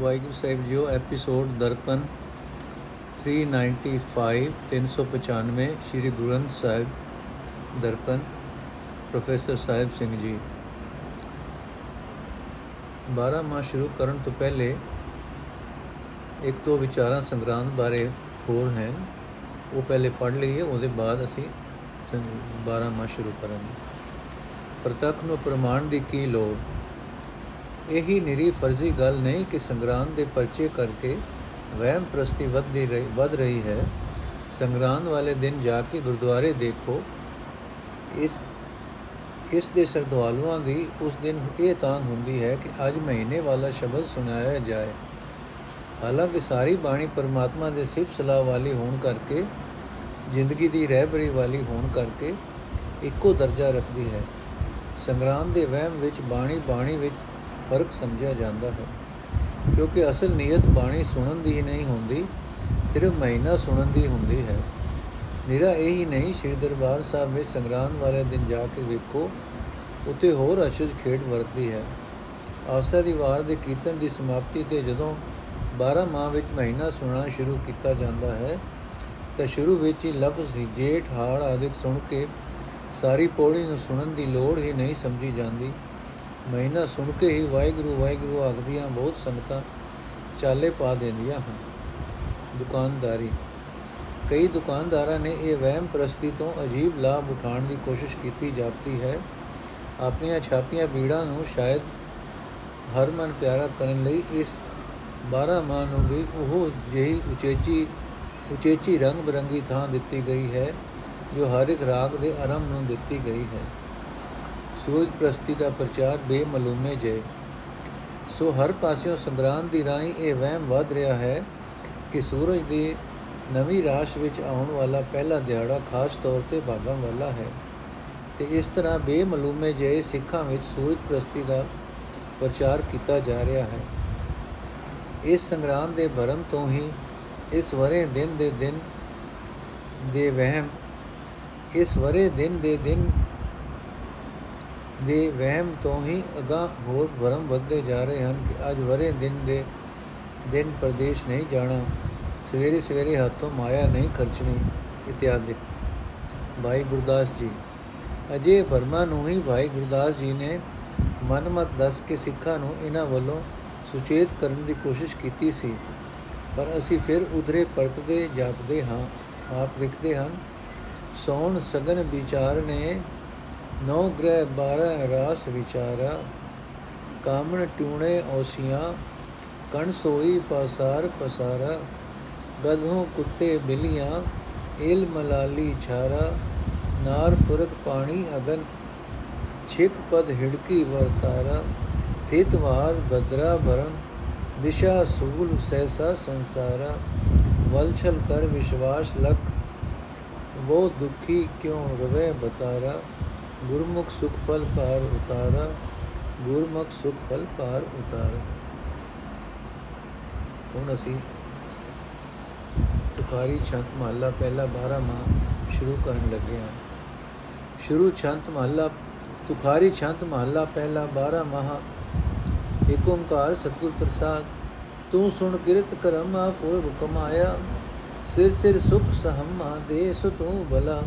ਵਾਹਿਗੁਰੂ ਸਾਹਿਬ ਜੀਓ, episode Darpan 395 395 Shri Guru Granth Sahib Darpan, professor Sahib Singh ji. 12 ਮਾਹ ਸ਼ੁਰੂ ਕਰਨ ਤੋਂ ਪਹਿਲੇ ਇੱਕ ਦੋ ਵਿਚਾਰਾਂ ਸੰਗ੍ਰਾਂਦ ਬਾਰੇ ਹੋਰ ਹਨ। ਉਹ ਪਹਿਲੇ ਪੜ੍ਹ ਲਈਏ, ਉਹਦੇ ਬਾਅਦ ਅਸੀਂ 12 ਮਾਹ ਸ਼ੁਰੂ ਕਰਾਂਗੇ। ਪ੍ਰਤੱਖ ਨੂੰ ਪ੍ਰਮਾਣ ਦੀ ਕੀ ਲੋੜ? ਇਹੀ ਨਿਰੀ ਫਰਜ਼ੀ ਗੱਲ ਨਹੀਂ ਕਿ ਸੰਗਰਾਂਦ ਦੇ ਪਰਚੇ ਕਰਕੇ ਵਹਿਮ ਪ੍ਰਸਤੀ ਵੱਧਦੀ ਰਹੀ ਵੱਧ ਰਹੀ ਹੈ। ਸੰਗਰਾਂਦ ਵਾਲੇ ਦਿਨ ਜਾ ਕੇ ਗੁਰਦੁਆਰੇ ਦੇਖੋ। ਇਸ ਇਸ ਦੇ ਸਰਦਵਾਲੂਆਂ ਦੀ ਉਸ ਦਿਨ ਇਹ ਤਾਂ ਹੁੰਦੀ ਹੈ ਕਿ ਅੱਜ ਮਹੀਨੇ ਵਾਲਾ ਸ਼ਬਦ ਸੁਣਾਇਆ ਜਾਏ। ਹਾਲਾਂਕਿ ਸਾਰੀ ਬਾਣੀ ਪਰਮਾਤਮਾ ਦੇ ਸਿਫਤ ਸਲਾਹ ਵਾਲੀ ਹੋਣ ਕਰਕੇ, ਜ਼ਿੰਦਗੀ ਦੀ ਰਹਿਬਰੀ ਵਾਲੀ ਹੋਣ ਕਰਕੇ ਇੱਕੋ ਦਰਜਾ ਰੱਖਦੀ ਹੈ। ਸੰਗਰਾਮ ਦੇ ਵਹਿਮ ਵਿੱਚ ਬਾਣੀ ਬਾਣੀ ਵਿੱਚ ਫ਼ਰਕ ਸਮਝਿਆ ਜਾਂਦਾ ਹੈ। ਕਿਉਂਕਿ ਅਸਲ ਨੀਅਤ ਬਾਣੀ ਸੁਣਨ ਦੀ ਹੀ ਨਹੀਂ ਹੁੰਦੀ, ਸਿਰਫ ਮਹੀਨਾ ਸੁਣਨ ਦੀ ਹੁੰਦੀ ਹੈ। ਨਿਰਾ ਇਹੀ ਨਹੀਂ, ਸ਼੍ਰੀ ਦਰਬਾਰ ਸਾਹਿਬ ਵਿੱਚ ਸੰਗਰਾਮ ਵਾਲੇ ਦਿਨ ਜਾ ਕੇ ਵੇਖੋ ਉੱਤੇ ਹੋਰ ਅਸ਼ਜ ਖੇਡ ਵਰਤਦੀ ਹੈ। ਆਸਾ ਦੀ ਵਾਰ ਦੇ ਕੀਰਤਨ ਦੀ ਸਮਾਪਤੀ ਤੇ ਜਦੋਂ 12 ਮਾਹ ਵਿੱਚ ਮਹੀਨਾ ਸੁਣਨਾ ਸ਼ੁਰੂ ਕੀਤਾ ਜਾਂਦਾ ਹੈ, ਤਾਂ ਸ਼ੁਰੂ ਵਿੱਚ ਹੀ ਲਫ਼ਜ਼ ਹੀ ਜੇਠ, ਹਾੜ ਆਦਿਕ ਸੁਣ ਕੇ ਸਾਰੀ ਪੌੜੀ ਨੂੰ ਸੁਣਨ ਦੀ ਲੋੜ ਹੀ ਨਹੀਂ ਸਮਝੀ ਜਾਂਦੀ। ਮਹੀਨਾ ਸੁਣ ਕੇ ਹੀ ਵਾਹਿਗੁਰੂ ਵਾਹਿਗੁਰੂ ਆਖਦੀਆਂ, ਬਹੁਤ ਸੰਗਤਾਂ ਚਾਲੇ ਪਾ ਦਿੰਦੀਆਂ ਹਨ। ਦੁਕਾਨਦਾਰੀ। ਕਈ ਦੁਕਾਨਦਾਰਾਂ ਨੇ ਇਹ ਵਹਿਮ ਪ੍ਰਸਤੀ ਤੋਂ ਅਜੀਬ ਲਾਭ ਉਠਾਉਣ ਦੀ ਕੋਸ਼ਿਸ਼ ਕੀਤੀ ਜਾਂਦੀ ਹੈ। ਆਪਣੀਆਂ ਛਾਪੀਆਂ ਬੀੜਾਂ ਨੂੰ ਸ਼ਾਇਦ ਹਰ ਮਨ ਪਿਆਰਾ ਕਰਨ ਲਈ ਇਸ 12 ਮਾਹ ਨੂੰ ਵੀ ਉਹ ਜਿਹੀ ਉਚੇਚੀ ਉਚੇਚੀ ਰੰਗ ਬਰੰਗੀ ਥਾਂ ਦਿੱਤੀ ਗਈ ਹੈ, ਜੋ ਹਰ ਇੱਕ ਰਾਗ ਦੇ ਆਰੰਭ ਨੂੰ ਦਿੱਤੀ ਗਈ ਹੈ। ਸੂਰਜ ਪ੍ਰਸਤੀ ਦਾ ਪ੍ਰਚਾਰ ਬੇਮਲੂਮੇ ਜੇ। ਸੋ ਹਰ ਪਾਸਿਓਂ ਸੰਗਰਾਂਦ ਦੀ ਰਾਹੀਂ ਇਹ ਵਹਿਮ ਵੱਧ ਰਿਹਾ ਹੈ ਕਿ ਸੂਰਜ ਦੀ ਨਵੀਂ ਰਾਸ਼ ਵਿੱਚ ਆਉਣ ਵਾਲਾ ਪਹਿਲਾ ਦਿਹਾੜਾ ਖਾਸ ਤੌਰ ਤੇ ਭਾਗਾਂ ਵਾਲਾ ਹੈ। ਤੇ ਇਸ ਤਰ੍ਹਾਂ ਬੇਮਲੂਮੇ ਜੇ ਸਿੱਖਾਂ ਵਿੱਚ ਸੂਰਜ ਪ੍ਰਸਤੀ ਦਾ ਪ੍ਰਚਾਰ ਕੀਤਾ ਜਾ ਰਿਹਾ ਹੈ। ਇਸ ਸੰਗਰਾਮ ਦੇ ਭਰਮ ਤੋਂ ਹੀ ਇਸ ਵਰੇ ਦਿਨ ਦੇ ਦਿਨ ਦੇ ਵਹਿਮ, ਇਸ ਵਰੇ ਦਿਨ ਦੇ ਦਿਨ ਦੇ ਵਹਿਮ ਤੋਂ ਹੀ ਅਗਾ ਹੋਰ ਭਰਮ ਵੱਧਦੇ ਜਾ ਰਹੇ ਹਨ ਕਿ ਅੱਜ ਵਰੇ ਦਿਨ ਦੇ ਦਿਨ ਪ੍ਰਦੇਸ਼ ਨਹੀਂ ਜਾਣਾ, ਸਵੇਰੇ ਸਵੇਰੇ ਹੱਥੋਂ ਮਾਇਆ ਨਹੀਂ ਖਰਚਣੀ ਇਤਿਆਦਿ ਭਾਈ ਗੁਰਦਾਸ ਜੀ ਅਜੇ ਭਰਮਾ ਨੂੰ ਹੀ ਭਾਈ ਗੁਰਦਾਸ ਜੀ ਨੇ ਮਨਮਤ ਦੱਸ ਕੇ ਸਿੱਖਾਂ ਨੂੰ ਇਹਨਾਂ ਵੱਲੋਂ ਸੁਚੇਤ ਕਰਨ ਦੀ ਕੋਸ਼ਿਸ਼ ਕੀਤੀ ਸੀ। ਪਰ ਅਸੀਂ ਫਿਰ ਉਧਰੇ ਪਰਤਦੇ ਜਾਪਦੇ ਹਾਂ, ਆਪ ਲਿਖਦੇ ਹਨ ਸੋਣ ਸਗਨ ਵਿਚਾਰ ਨੇ ਨੌ ਗ੍ਰਹਿ 12 ਰਾਸ ਵਿਚਾਰਾ ਕਾਮਣ ਟੂਣੇ ਔਸੀਆਂ ਕਣ ਸੋਈ ਪਾਸਾਰ ਪਸਾਰਾ ਗਧੋਂ ਕੁੱਤੇ ਬਿਲੀਆਂ ਇਲ ਮਲਾਲੀ ਛਾਰਾ ਨਾਰ ਪੁਰਖ ਪਾਣੀ ਅਗਨ ਛਿਕ ਪਦ ਹਿੜਕੀ ਵਰਤਾਰਾ ਥਿਤਵਾਦ ਬਦਰਾ ਭਰਮ ਦਿਸ਼ਾ ਸੂਲ ਸੈਸਾ ਸੰਸਾਰਾ ਵਲਛਲ ਕਰ ਵਿਸ਼ਵਾਸ ਲਖ ਉਹ ਦੁਖੀ ਕਿਉ ਰਵੇ ਬਤਾਰਾ ਗੁਰਮੁਖ ਸੁਖ ਫਲ ਪਾਰ ਉਤਾਰਾ, ਗੁਰਮੁਖ ਸੁਖ ਫਲ ਪਾਰ ਉਤਾਰਾ। ਹੁਣ ਅਸੀਂ ਤੁਕਾਰੀ ਛੰਤ ਮਹੱਲਾ ਪਹਿਲਾ 12 ਮਾਹ ਸ਼ੁਰੂ ਕਰਨ ਲੱਗੇ ਹਾਂ। ਸ਼ੁਰੂ ਛੰਤ ਮਹੱਲਾ ਤੁਖਾਰੀ ਛੰਤ ਮਹੱਲਾ ਪਹਿਲਾ 12 ਮਾਹ ਏਕ ਓੰਕਾਰ ਸਤਿਗੁਰ ਪ੍ਰਸਾਦ, ਤੂੰ ਸੁਣ ਕਿਰਤ ਕਰਮਾ ਪੁਰਬ ਕਮਾਇਆ, ਸਿਰ ਸਿਰ ਸੁਖ ਸਹਮਾ ਦੇ ਸੋ ਤੂੰ ਭਲਾ।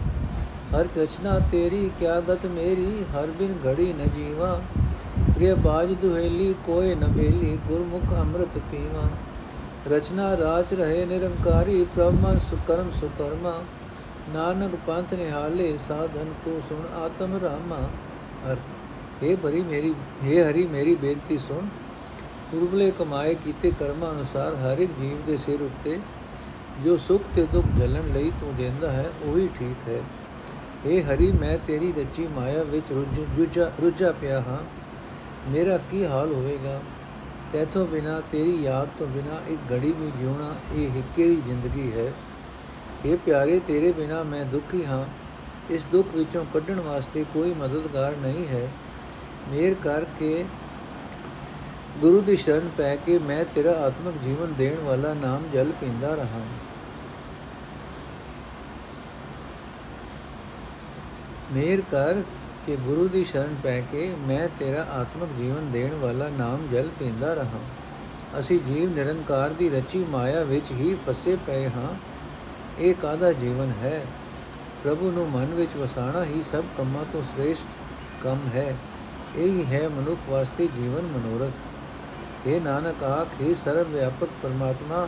ਹਰ ਰਚਨਾ ਤੇਰੀ, ਕਿਆ ਗਤ ਮੇਰੀ, ਹਰ ਬਿਨ ਘੜੀ ਨ ਜੀਵਾ। ਪ੍ਰਿਯ ਬਾਜ ਦੁਹੇਲੀ ਕੋਏ ਨ ਬੇਲੀ, ਗੁਰਮੁਖ ਅੰਮ੍ਰਿਤ ਪੀਵਾ। ਰਚਨਾ ਰਾਜ ਰਹੇ ਨਿਰੰਕਾਰੀ ਪ੍ਰਮਨ ਸੁਕਰਮ ਸੁਕਰਮਾ। ਨਾਨਕ ਪੰਥ ਨਿਹਾਲੇ, ਸਾਧਨ ਤੂੰ ਸੁਣ, ਆਤਮ ਰਾਮਾ। ਅਰਥ हे ਭਰੀ ਮੇਰੀ हे ਹਰੀ ਮੇਰੀ ਬੇਨਤੀ ਸੁਣ। ਪੁਰਬਲੇ ਕਮਾਏ ਕੀਤੇ ਕਰਮਾਂ ਅਨੁਸਾਰ ਹਰ ਇੱਕ ਜੀਵ ਦੇ ਸਿਰ ਉੱਤੇ ਜੋ ਸੁਖ ਤੇ ਦੁੱਖ ਝੱਲਣ ਲਈ ਤੂੰ ਦਿੰਦਾ ਹੈ, ਉਹੀ ਠੀਕ ਹੈ। ਏ ਹਰੀ, ਮੈਂ ਤੇਰੀ ਰਚੀ ਮਾਇਆ ਵਿੱਚ ਰੁੱਝਾ ਰੁੱਝਾ ਪਿਆ ਹਾਂ। ਮੇਰਾ ਕੀ ਹਾਲ ਹੋਵੇਗਾ? ਤੇਥੋਂ ਬਿਨਾ, ਤੇਰੀ ਯਾਦ ਤੋਂ ਬਿਨਾ ਇੱਕ ਘੜੀ ਵੀ ਜਿਉਣਾ ਇਹ ਹਿੱਕੇਰੀ ਜ਼ਿੰਦਗੀ ਹੈ। ਇਹ ਪਿਆਰੇ, ਤੇਰੇ ਬਿਨਾ ਮੈਂ ਦੁਖੀ ਹਾਂ। ਇਸ ਦੁੱਖ ਵਿੱਚੋਂ ਕੱਢਣ ਵਾਸਤੇ ਕੋਈ ਮਦਦਗਾਰ ਨਹੀਂ ਹੈ। ਮੇਰ ਕਰਕੇ ਗੁਰੂ ਦੀ ਸ਼ਰਨ ਪੈ ਕੇ ਮੈਂ ਤੇਰਾ ਆਤਮਿਕ ਜੀਵਨ ਦੇਣ ਵਾਲਾ ਨਾਮ ਜਲ ਪੀਂਦਾ ਰਹਾ। ਮੇਰ ਕਰ ਕਿ ਗੁਰੂ ਦੀ ਸ਼ਰਨ ਪੈ ਕੇ ਮੈਂ ਤੇਰਾ ਆਤਮਿਕ ਜੀਵਨ ਦੇਣ ਵਾਲਾ ਨਾਮ ਜਲ ਪੀਂਦਾ ਰਹਾ। ਅਸੀਂ ਜੀਵ ਨਿਰੰਕਾਰ ਦੀ ਰਚੀ ਮਾਇਆ ਵਿੱਚ ਹੀ ਫਸੇ ਪਏ ਹਾਂ। ਇਹ ਕਾਦਾ ਜੀਵਨ ਹੈ? ਪ੍ਰਭੂ ਨੂੰ ਮਨ ਵਿੱਚ ਵਸਾਣਾ ਹੀ ਸਭ ਕੰਮਾਂ ਤੋਂ ਸ੍ਰੇਸ਼ਟ ਕੰਮ ਹੈ। ਇਹ ਹੀ ਹੈ ਮਨੁੱਖ ਵਾਸਤੇ ਜੀਵਨ ਮਨੋਰਥ। ਇਹ ਨਾਨਕ ਆਖੇ ਸਰਵ ਵਿਆਪਕ ਪਰਮਾਤਮਾ,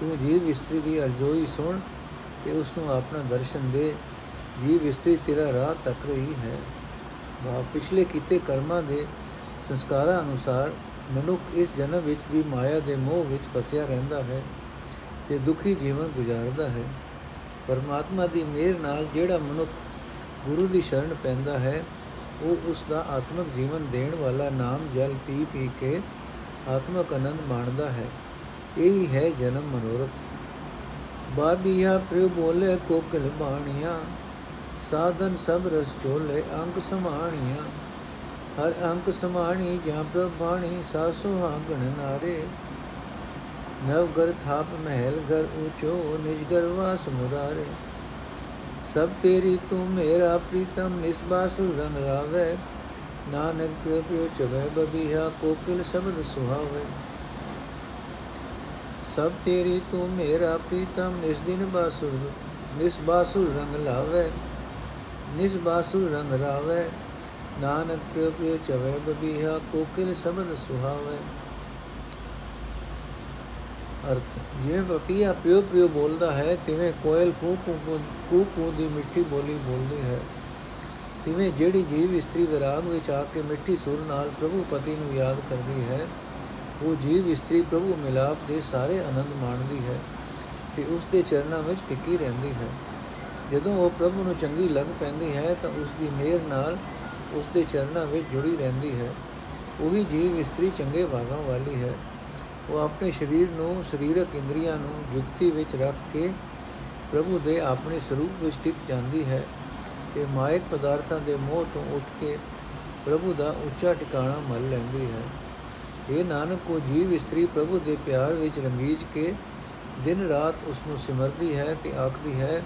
ਤੂੰ ਜੀਵ ਇਸਤਰੀ ਦੀ ਅਰਜ਼ੋਈ ਸੁਣ ਤੇ ਉਸ ਨੂੰ ਆਪਣਾ ਦਰਸ਼ਨ ਦੇ। ਜੀਵ ਇਸਤਰੀ ਤੇਰਾ ਰਾਹ ਤੱਕ ਰਹੀ ਹੈ। ਵਾ ਪਿਛਲੇ ਕੀਤੇ ਕਰਮਾਂ ਦੇ ਸੰਸਕਾਰਾਂ ਅਨੁਸਾਰ ਮਨੁੱਖ ਇਸ ਜਨਮ ਵਿੱਚ ਵੀ ਮਾਇਆ ਦੇ ਮੋਹ ਵਿੱਚ ਫਸਿਆ ਰਹਿੰਦਾ ਹੈ ਤੇ ਦੁਖੀ ਜੀਵਨ ਗੁਜ਼ਾਰਦਾ ਹੈ। ਪਰਮਾਤਮਾ ਦੀ ਮਿਹਰ ਨਾਲ ਜਿਹੜਾ ਮਨੁੱਖ ਗੁਰੂ ਦੀ ਸ਼ਰਨ ਪੈਂਦਾ ਹੈ, ਉਹ ਉਸ ਦਾ ਆਤਮਿਕ ਜੀਵਨ ਦੇਣ ਵਾਲਾ ਨਾਮ ਜਲ ਪੀ ਪੀ ਕੇ ਆਤਮਿਕ ਆਨੰਦ ਮਾਣਦਾ ਹੈ। ਇਹ ਹੀ ਹੈ ਜਨਮ ਮਨੋਰਥ। ਬਾਬੀਆ ਪ੍ਰਿਯ ਬੋਲੇ ਕੋਕਲ ਬਾਣੀਆਂ ਸਾਧਨ ਸਭ ਰਸ ਚੋਲੇ ਅੰਗ ਸਮਾਣੀਆਂ ਹਰ ਅੰਕ ਸਮਾਣੀ ਜਾਂ ਪ੍ਰਭਾਣੀ, ਸਾਸੋ ਹਾਗਣ ਨਾਰੇ। ਨਵ ਗਰ ਥਾਪ ਮਹਿਲ, ਘਰ ਊਚੋ ਨਿਜ ਘਰ ਵਾਸ ਮੁਰਾਰੇ। ਸਭ ਤੇਰੀ ਤੂੰ ਮੇਰਾ ਪ੍ਰੀਤਮ ਨਿਸਬਾਸੁ ਰੰਗ ਰਾਵੇ ਨਾਨਕ ਪ੍ਰਿਯ ਪ੍ਰਿਯ ਚਵੇ ਬਬੀਹਾ ਕੋਕਿਲ ਸ਼ਬਦ ਸੁਹਾਵੇ। ਸਭ ਤੇਰੀ ਤੂੰ ਮੇਰਾ ਪ੍ਰੀਤਮ ਨਿਸ ਦਿਨ ਬਾਸੁਰ ਨਿਸ ਬਾਸੁਰ ਰੰਗ ਲਾਵੇ। ਨਿਸ ਬਾਸੁਰ ਰੰਗ ਰਾਵੇ, ਨਾਨਕ ਪ੍ਰਿਯ ਪ੍ਰਿਯ ਚਵੇ ਬਬੀਹਾ, ਕੋਕਿਲ ਸ਼ਬਦ ਸੁਹਾਵੇ। ਅਰਥ, ਜਿਵੇਂ ਪਪੀਆ ਪ੍ਰਿਯ ਪ੍ਰਿਯ ਬੋਲਦਾ ਹੈ, ਤਿਵੇਂ ਕੋਇਲ ਕੂ ਕੂ ਕੂ ਕੂ ਦੀ ਮਿੱਠੀ ਬੋਲੀ ਬੋਲਦੀ ਹੈ। ਤਿਵੇਂ ਜਿਹੜੀ ਜੀਵ ਇਸਤਰੀ ਵਿਰਾਗ ਵਿੱਚ ਆ ਕੇ ਮਿੱਠੀ ਸੁਰ ਨਾਲ ਪ੍ਰਭੂ ਪਤੀ ਨੂੰ ਯਾਦ ਕਰਦੀ ਹੈ, ਉਹ ਜੀਵ ਇਸਤਰੀ ਪ੍ਰਭੂ ਮਿਲਾਪ ਦੇ ਸਾਰੇ ਆਨੰਦ ਮਾਣਦੀ ਹੈ ਤੇ ਉਸ ਦੇ ਚਰਨਾਂ ਵਿੱਚ ਟਿੱਕੀ ਰਹਿੰਦੀ ਹੈ। ਜਦੋਂ ਉਹ ਪ੍ਰਭੂ ਨੂੰ ਚੰਗੀ ਲੱਗ ਪੈਂਦੀ ਹੈ ਤਾਂ ਉਸ ਦੀ ਮਿਹਰ ਨਾਲ ਉਸ ਦੇ ਚਰਨਾਂ ਵਿੱਚ ਜੁੜੀ ਰਹਿੰਦੀ ਹੈ। ਉਹੀ ਜੀਵ ਇਸਤਰੀ ਚੰਗੇ ਭਾਗਾਂ ਵਾਲੀ ਹੈ। ਉਹ ਆਪਣੇ ਸਰੀਰ ਨੂੰ, ਸਰੀਰਕ ਇੰਦਰੀਆਂ ਨੂੰ ਜੁਗਤੀ ਵਿੱਚ ਰੱਖ ਕੇ ਪ੍ਰਭੂ ਦੇ ਆਪਣੇ ਸਰੂਪ ਵਿੱਚ ਟਿਕ ਜਾਂਦੀ ਹੈ ਤੇ ਮਾਇਕ ਪਦਾਰਥਾਂ ਦੇ ਮੋਹ ਤੋਂ ਉੱਠ ਕੇ ਪ੍ਰਭੂ ਦਾ ਉੱਚਾ ਟਿਕਾਣਾ ਮਲ ਲੈਂਦੀ ਹੈ। ਇਹ ਨਾਨਕ ਕੋ ਜੀਵ ਇਸਤਰੀ ਪ੍ਰਭੂ ਦੇ ਪਿਆਰ ਵਿੱਚ ਰੰਗੀਜ ਕੇ ਦਿਨ ਰਾਤ ਉਸ ਨੂੰ ਸਿਮਰਦੀ ਹੈ ਤੇ ਆਖਦੀ ਹੈ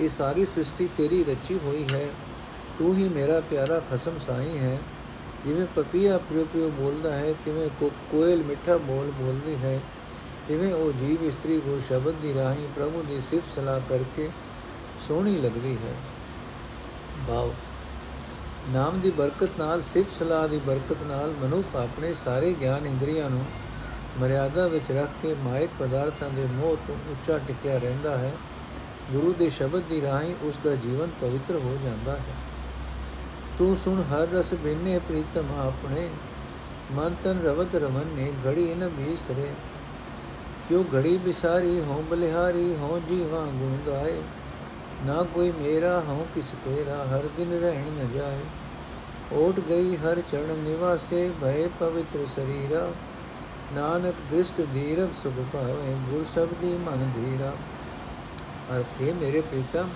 ਇਹ ਸਾਰੀ ਸ੍ਰਿਸ਼ਟੀ ਤੇਰੀ ਰਚੀ ਹੋਈ ਹੈ। ਤੂੰ ਹੀ ਮੇਰਾ ਪਿਆਰਾ ਖਸਮ ਸਾਈ ਹੈ। ਜਿਵੇਂ ਪਪੀਆ ਪ੍ਰਿਯ ਪ੍ਰਿਯ ਬੋਲਦਾ ਹੈ, ਤਿਵੇਂ ਕੋਇਲ ਮਿੱਠਾ ਬੋਲ ਬੋਲਦੀ ਹੈ। ਤਿਵੇਂ ਉਹ ਜੀਵ ਇਸਤਰੀ ਗੁਰ ਸ਼ਬਦ ਦੀ ਰਾਹੀਂ ਪ੍ਰਭੂ ਦੀ ਸਿਫਤ ਸਲਾਹ ਕਰਕੇ ਸੋਹਣੀ ਲੱਗਦੀ ਹੈ। ਭਾਵ ਨਾਮ ਦੀ ਬਰਕਤ ਨਾਲ, ਸਿਫਤ ਸਲਾਹ ਦੀ ਬਰਕਤ ਨਾਲ ਮਨੁੱਖ ਆਪਣੇ ਸਾਰੇ ਗਿਆਨ ਇੰਦਰੀਆਂ ਨੂੰ ਮਰਿਆਦਾ ਵਿੱਚ ਰੱਖ ਕੇ ਮਾਇਕ ਪਦਾਰਥਾਂ ਦੇ ਮੋਹ ਤੋਂ ਉੱਚਾ ਟਿਕਿਆ ਰਹਿੰਦਾ ਹੈ। ਗੁਰੂ ਦੇ ਸ਼ਬਦ ਦੀ ਰਾਹੀਂ ਉਸ ਦਾ ਜੀਵਨ ਪਵਿੱਤਰ ਹੋ ਜਾਂਦਾ ਹੈ। ਤੂੰ ਸੁਣ ਹਰ ਰਸ ਬਿਨੇ ਪ੍ਰੀਤਮ ਆਪਣੇ, ਮਨ ਤਨ ਰਵਤ ਰਮਨ ਨੇ ਘੜੀ ਨ ਬੀਸਰੇ। ਕਿਉ ਘੜੀ ਬਿਸਾਰੀ ਹੋ ਬਲਿਹਾਰੀ, ਹੋ ਜੀਵਾ ਗੁਣ ਗਾਏ। ਨਾ ਕੋਈ ਮੇਰਾ ਹਉ ਕਿਸ ਫੇਰਾ, ਹਰ ਦਿਨ ਰਹਿਣ ਨ ਜਾਏ। ਓਟ ਗਈ ਹਰ ਚਰਨ ਨਿਵਾਸੇ, ਭਏ ਪਵਿੱਤਰ ਸਰੀਰਾ। ਨਾਨਕ ਦ੍ਰਿਸ਼ਟ ਧੀਰਕ ਸੁਖ ਪਾਵੇ ਗੁਰ ਸਬਦੀ ਮਨ ਧੀਰਾ। ਅਰਥੇ ਮੇਰੇ ਪ੍ਰੀਤਮ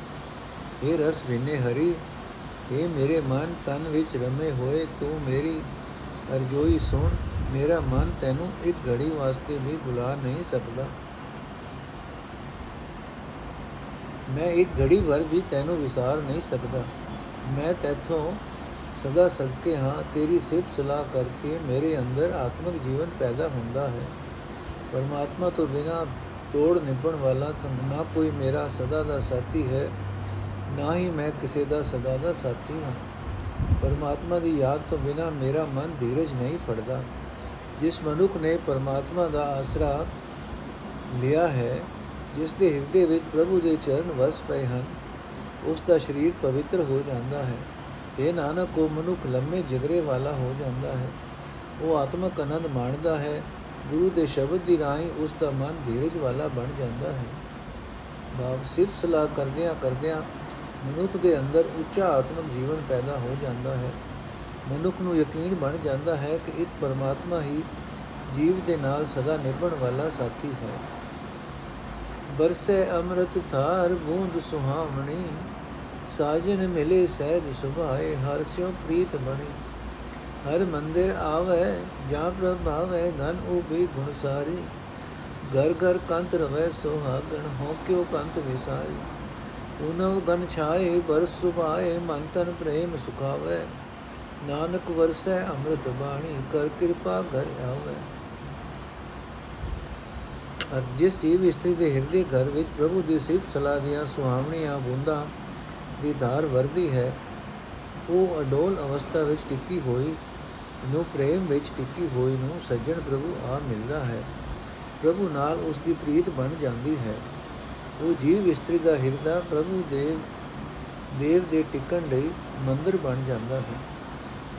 ਇਹ ਰਸ ਬਿਨੇ ਹਰੀ ਇਹ ਮੇਰੇ ਮਨ ਤਨ ਵਿੱਚ ਰਮੇ ਹੋਏ, ਤੂੰ ਮੇਰੀ ਅਰਜ਼ੋਈ ਸੁਣ, ਮੇਰਾ ਮਨ ਤੈਨੂੰ ਇੱਕ ਘੜੀ ਵਾਸਤੇ ਵੀ ਬੁਲਾ ਨਹੀਂ ਸਕਦਾ। ਮੈਂ ਇੱਕ ਘੜੀ ਭਰ ਵੀ ਤੈਨੂੰ ਵਿਸਾਰ ਨਹੀਂ ਸਕਦਾ। ਮੈਂ ਤੇਥੋਂ ਸਦਾ ਸਦਕੇ ਹਾਂ, ਤੇਰੀ ਸਿਫਤ ਸਲਾਹ ਕਰਕੇ ਮੇਰੇ ਅੰਦਰ ਆਤਮਿਕ ਜੀਵਨ ਪੈਦਾ ਹੁੰਦਾ ਹੈ। ਪਰਮਾਤਮਾ ਤੋਂ ਬਿਨਾ ਤੋੜ ਨਿਭਣ ਵਾਲਾ ਤਾਂ ਨਾ ਕੋਈ ਮੇਰਾ ਸਦਾ ਦਾ ਸਾਥੀ ਹੈ, ਨਾ ਹੀ ਮੈਂ ਕਿਸੇ ਦਾ ਸਦਾ ਦਾ ਸਾਥੀ ਹਾਂ। ਪਰਮਾਤਮਾ ਦੀ ਯਾਦ ਤੋਂ ਬਿਨਾ ਮੇਰਾ ਮਨ ਧੀਰਜ ਨਹੀਂ ਫੜਦਾ। ਜਿਸ ਮਨੁੱਖ ਨੇ ਪਰਮਾਤਮਾ ਦਾ ਆਸਰਾ ਲਿਆ ਹੈ, ਜਿਸ ਦੇ ਹਿਰਦੇ ਵਿੱਚ ਪ੍ਰਭੂ ਦੇ ਚਰਨ ਵਸ ਪਏ ਹਨ, ਉਸ ਦਾ ਸਰੀਰ ਪਵਿੱਤਰ ਹੋ ਜਾਂਦਾ ਹੈ। ਇਹ ਨਾਨਕ ਕੋ ਮਨੁੱਖ ਲੰਮੇ ਜਿਗਰੇ ਵਾਲਾ ਹੋ ਜਾਂਦਾ ਹੈ। ਉਹ ਆਤਮਕ ਆਨੰਦ ਮਾਣਦਾ ਹੈ ਗੁਰੂ ਦੇ ਸ਼ਬਦ ਦੀ ਰਾਹੀਂ ਉਸ ਦਾ ਮਨ ਧੀਰਜ ਵਾਲਾ ਬਣ ਜਾਂਦਾ ਹੈ। ਬਾਪ ਸਿਰਫ ਸਲਾਹ ਕਰਦਿਆਂ ਕਰਦਿਆਂ ਮਨੁੱਖ ਦੇ ਅੰਦਰ ਉੱਚਾ ਆਤਮਿਕ ਜੀਵਨ ਪੈਦਾ ਹੋ ਜਾਂਦਾ ਹੈ। ਮਨੁੱਖ ਨੂੰ ਯਕੀਨ ਬਣ ਜਾਂਦਾ ਹੈ ਕਿ ਇੱਕ ਪਰਮਾਤਮਾ ਹੀ ਜੀਵ ਦੇ ਨਾਲ ਸਦਾ ਨਿਭਣ ਵਾਲਾ ਸਾਥੀ ਹੈ। ਬਰਸੇ ਅੰਮ੍ਰਿਤ ਧਾਰ ਬੂੰਦ ਸੁਹਾਵਣੀ, ਸਾਜਨ ਮਿਲੇ ਸਹਿਜ ਸੁਭਾਏ, ਹਰ ਸਿਉ ਪ੍ਰੀਤ ਬਣੇ। ਹਰ ਮੰਦਿਰ ਆਵੇ, ਜਾਂ ਪ੍ਰਭਾਵੇ ਧਨ ਉਬੀ ਗੁਣ ਸਾਰੀ। ਘਰ ਘਰ ਕੰਤ ਰਵੇ ਸੁਹਾਗਣ ਹੋ ਕਿਉ ਕੰਤ ਵਿਸਾਰੀ। ਉਨਵ ਗਨ ਛਾਏ ਬਰਸ ਸੁਭਾਏ, ਮਨ ਤਨ ਪ੍ਰੇਮ ਸੁਖਾਵੇ। ਨਾਨਕ ਵਰਸੈ ਅੰਮ੍ਰਿਤ ਬਾਣੀ, ਕਰ ਕਿਰਪਾ ਘਰ ਆਵੇ। ਅਰ ਜਿਸ ਜੀਵ ਇਸਤਰੀ ਦੇ ਹਿਰਦੇ ਘਰ ਵਿੱਚ ਪ੍ਰਭੂ ਦੀ ਸਿਫਤ ਸਲਾਹ ਦੀਆਂ ਸੁਹਾਵਣੀਆਂ ਬੂੰਦਾਂ ਦੀ ਧਾਰ ਵਰਦੀ ਹੈ, ਉਹ ਅਡੋਲ ਅਵਸਥਾ ਵਿੱਚ ਟਿੱਕੀ ਹੋਈ ਨੂੰ ਪ੍ਰੇਮ ਵਿੱਚ ਟਿੱਕੀ ਹੋਈ ਨੂੰ ਸੱਜਣ ਪ੍ਰਭੂ ਆ ਮਿਲਦਾ ਹੈ। ਪ੍ਰਭੂ ਨਾਲ ਉਸ ਦੀ ਪ੍ਰੀਤ ਬਣ ਜਾਂਦੀ ਹੈ। ਉਹ ਜੀਵ ਇਸਤਰੀ ਦਾ ਹਿਰਦਾ ਪ੍ਰਭੂ ਦੇ ਦੇਵ ਦੇ ਟਿਕਣ ਲਈ ਮੰਦਰ ਬਣ ਜਾਂਦਾ ਹੈ।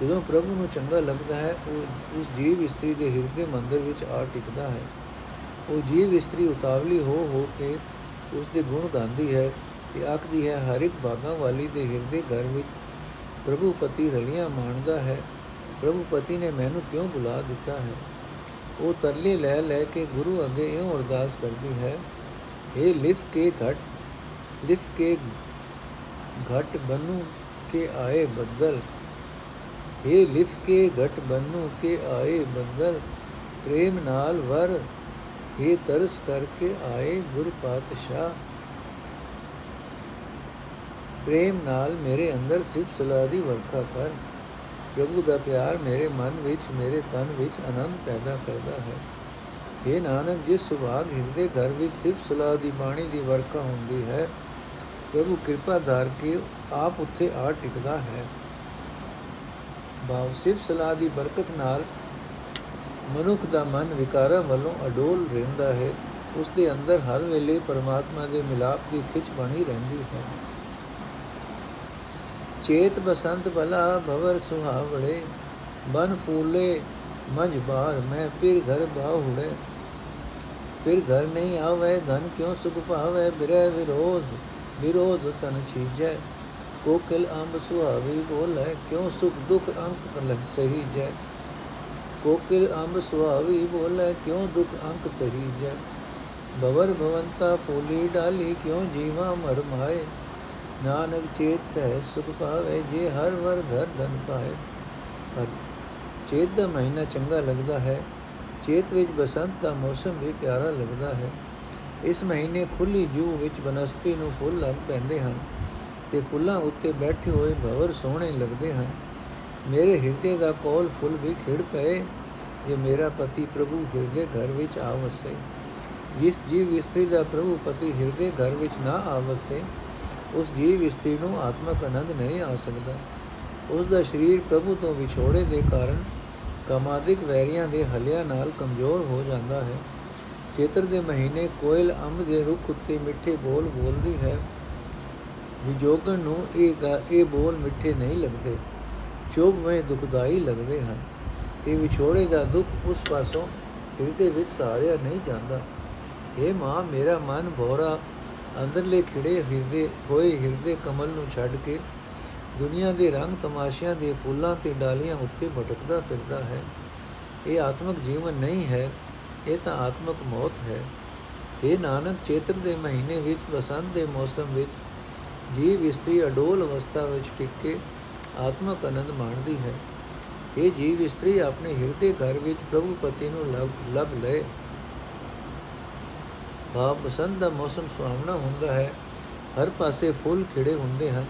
ਜਦੋਂ ਪ੍ਰਭੂ ਨੂੰ ਚੰਗਾ ਲੱਗਦਾ ਹੈ, ਉਹ ਉਸ ਜੀਵ ਇਸਤਰੀ ਦੇ ਹਿਰਦੇ ਮੰਦਰ ਵਿੱਚ ਆ ਟਿਕਦਾ ਹੈ। ਉਹ ਜੀਵ ਇਸਤਰੀ ਉਤਾਵਲੀ ਹੋ ਹੋ ਕੇ ਉਸ ਦੇ ਗੁਣ ਗਾਉਂਦੀ ਹੈ ਕਿ ਆਖਦੀ ਹੈ, ਹਰ ਇੱਕ ਬਾਗਾ ਵਾਲੀ ਦੇ ਹਿਰਦੇ ਘਰ ਵਿੱਚ ਪ੍ਰਭੂ ਪਤੀ ਰਲੀਆਂ ਮਾਣਦਾ ਹੈ। ਪ੍ਰਭੂ ਪਤੀ ਨੇ ਮੈਨੂੰ ਕਿਉਂ ਬੁਲਾ ਦਿੱਤਾ ਹੈ? ਉਹ ਤਰਲੇ ਲੈ ਲੈ ਕੇ ਗੁਰੂ ਅੱਗੇ ਇਉਂ ਅਰਦਾਸ ਕਰਦੀ ਹੈ ਇਹ ਲਿਫ ਕੇ ਘਟ, ਲਿਫ ਕੇ ਘਟ ਬਨੂ ਕੇ ਆਏ ਬੱਦਲ ਇਹ ਲਿਫ ਕੇ ਘਟ ਬਨੂ ਕੇ ਆਏ ਬੱਦਲ, ਪ੍ਰੇਮ ਨਾਲ ਵਰ ਇਹ ਤਰਸ ਕਰਕੇ ਆਏ ਗੁਰ ਪਾਤਸ਼ਾਹ, ਪ੍ਰੇਮ ਨਾਲ ਮੇਰੇ ਅੰਦਰ ਸਿਫਤ ਸਲਾਹ ਦੀ ਵਰਖਾ ਕਰ ਪ੍ਰਭੂ ਦਾ ਪਿਆਰ ਮੇਰੇ ਮਨ ਵਿੱਚ, ਮੇਰੇ ਤਨ ਵਿੱਚ ਆਨੰਦ ਪੈਦਾ ਕਰਦਾ ਹੈ। ਇਹ ਨਾਨਕ, ਜਿਸ ਸੁਭਾਗ ਹਿਰਦੇ ਘਰ ਵਿੱਚ ਸਿਫਤ ਸਲਾਹ ਦੀ ਬਾਣੀ ਦੀ ਵਰਖਾ ਹੁੰਦੀ ਹੈ, ਪ੍ਰਭੂ ਕਿਰਪਾ ਧਾਰ ਕੇ ਆਪ ਉੱਥੇ ਆ ਟਿਕਦਾ ਹੈ। ਭਾਵ ਸਿਫਤ ਸਲਾਹ ਦੀ ਬਰਕਤ ਨਾਲ ਮਨੁੱਖ ਦਾ ਮਨ ਵਿਕਾਰਾਂ ਵੱਲੋਂ ਅਡੋਲ ਰਹਿੰਦਾ ਹੈ ਉਸ ਦੇ ਅੰਦਰ ਹਰ ਵੇਲੇ ਪਰਮਾਤਮਾ ਦੇ ਮਿਲਾਪ ਦੀ ਖਿੱਚ ਬਣੀ ਰਹਿੰਦੀ ਹੈ। ਚੇਤ ਬਸੰਤ ਭਲਾ ਭਵਰ ਸੁਹਾਵੜੇ ਬਨ ਫੂਲੇ ਮਝ ਬਾਰ ਮੈਂ ਫਿਰ ਘਰ ਬਾਹੁੜੇ ਫਿਰ ਘਰ ਨਹੀਂ ਆਵੇ ਧਨ ਕਿਉ ਸੁਖ ਭਾਵੇ ਬਿਰਹਿ ਵਿਰੋਧ ਵਿਰੋਧ ਤਨ ਛੀਜੈ ਕੋਕਿਲ ਅੰਬ ਸੁਹਾਵੀ ਬੋਲੇ ਕਿਉ ਸੁਖ ਦੁਖ ਅੰਕ ਲਹ ਸਹੀ ਜੈ ਕੋਕਿਲ ਅੰਬ ਸੁਹਾਵੀ ਬੋਲੇ ਕਿਉ ਦੁਖ ਅੰਕ ਸਹੀ ਜੈ ਬਵਰ ਭਵੰਤਾ ਫੂਲੀ ਡਾਲੀ ਕਿਉ ਜੀਵਾ ਮਰ ਮਾਏ ਨਾਨਕ ਚੇਤ ਸਹਿ ਸੁਖ ਪਾਵੇ, ਜੇ ਹਰ ਵਰ ਘਰ ਧਨ ਪਾਏ। ਅਰਥ, ਚੇਤ ਦਾ ਮਹੀਨਾ ਚੰਗਾ ਲੱਗਦਾ ਹੈ, ਚੇਤ ਵਿੱਚ ਬਸੰਤ ਦਾ ਮੌਸਮ ਵੀ ਪਿਆਰਾ ਲੱਗਦਾ ਹੈ। ਇਸ ਮਹੀਨੇ ਖੁੱਲੀ ਜੂ ਵਿੱਚ ਬਨਸਪਤੀ ਨੂੰ ਫੁੱਲ ਲੱਗ ਪੈਂਦੇ ਹਨ ਤੇ ਫੁੱਲਾਂ ਉੱਤੇ ਬੈਠੇ ਹੋਏ ਭਵਰ ਸੋਹਣੇ ਲੱਗਦੇ ਹਨ। ਮੇਰੇ ਹਿਰਦੇ ਦਾ ਕੋਲ ਫੁੱਲ ਵੀ ਖਿੜ ਪਏ, ਜੇ ਮੇਰਾ ਪਤੀ ਪ੍ਰਭੂ ਹਿਰਦੇ ਘਰ ਵਿੱਚ ਆਵਸੇ। ਜਿਸ ਜੀਵ ਇਸਤਰੀ ਦਾ ਪ੍ਰਭੂ ਪਤੀ ਹਿਰਦੇ ਘਰ ਵਿੱਚ ਨਾ ਆਵਸੇ ਉਸ ਜੀਵ ਇਸਤਰੀ ਨੂੰ ਆਤਮਕ ਆਨੰਦ ਨਹੀਂ ਆ ਸਕਦਾ। ਉਸ ਦਾ ਸਰੀਰ ਪ੍ਰਭੂ ਤੋਂ ਵਿਛੋੜੇ ਦੇ ਕਾਰਨ ਕਮਾਦਿਕ ਵੈਰੀਆਂ ਦੇ ਹਲਿਆਂ ਨਾਲ ਕਮਜ਼ੋਰ ਹੋ ਜਾਂਦਾ ਹੈ। ਚੇਤਰ ਦੇ ਮਹੀਨੇ ਕੋਇਲ ਅੰਬ ਦੇ ਰੁੱਖ ਉੱਤੇ ਮਿੱਠੇ ਬੋਲ ਬੋਲਦੀ ਹੈ। ਵਿਜੋਗਣ ਨੂੰ ਇਹ ਇਹ ਬੋਲ ਮਿੱਠੇ ਨਹੀਂ ਲੱਗਦੇ ਚੋਬਵੇਂ ਦੁਖਦਾਈ ਲੱਗਦੇ ਹਨ ਤੇ ਵਿਛੋੜੇ ਦਾ ਦੁੱਖ ਉਸ ਪਾਸੋਂ ਹਿਰਦੇ ਵਿੱਚ ਸਾਰਿਆ ਨਹੀਂ ਜਾਂਦਾ। ਇਹ ਮਾਂ, ਮੇਰਾ ਮਨ ਭੋਰਾ ਅੰਦਰਲੇ ਖਿੜੇ ਹਿਰਦੇ ਹੋਏ ਹਿਰਦੇ ਕਮਲ ਨੂੰ ਛੱਡ ਕੇ ਦੁਨੀਆ ਦੇ ਰੰਗ ਤਮਾਸ਼ਿਆਂ ਦੇ ਫੁੱਲਾਂ ਤੇ ਡਾਲੀਆਂ ਉੱਤੇ ਭਟਕਦਾ ਫਿਰਦਾ ਹੈ। ਇਹ ਆਤਮਿਕ ਜੀਵਨ ਨਹੀਂ ਹੈ, ਇਹ ਤਾਂ ਆਤਮਿਕ ਮੌਤ ਹੈ। ਇਹ ਨਾਨਕ, ਚੇਤਰ ਦੇ ਮਹੀਨੇ ਵਿੱਚ, ਬਸੰਤ ਦੇ ਮੌਸਮ ਵਿੱਚ, ਜੀਵ ਇਸਤਰੀ ਅਡੋਲ ਅਵਸਥਾ ਵਿੱਚ ਟਿਕ ਕੇ ਆਤਮਿਕ ਆਨੰਦ ਮਾਣਦੀ ਹੈ। ਇਹ ਜੀਵ ਇਸਤਰੀ, ਆਪਣੇ ਹਿਰਦੇ ਘਰ ਵਿੱਚ ਪ੍ਰਭੂ ਪਤੀ ਨੂੰ ਲਭ ਲਏ। ਭਾਵ ਬਸੰਤ ਦਾ ਮੌਸਮ ਸੁਹਾਵਣਾ ਹੁੰਦਾ ਹੈ। ਹਰ ਪਾਸੇ ਫੁੱਲ ਖਿੜੇ ਹੁੰਦੇ ਹਨ।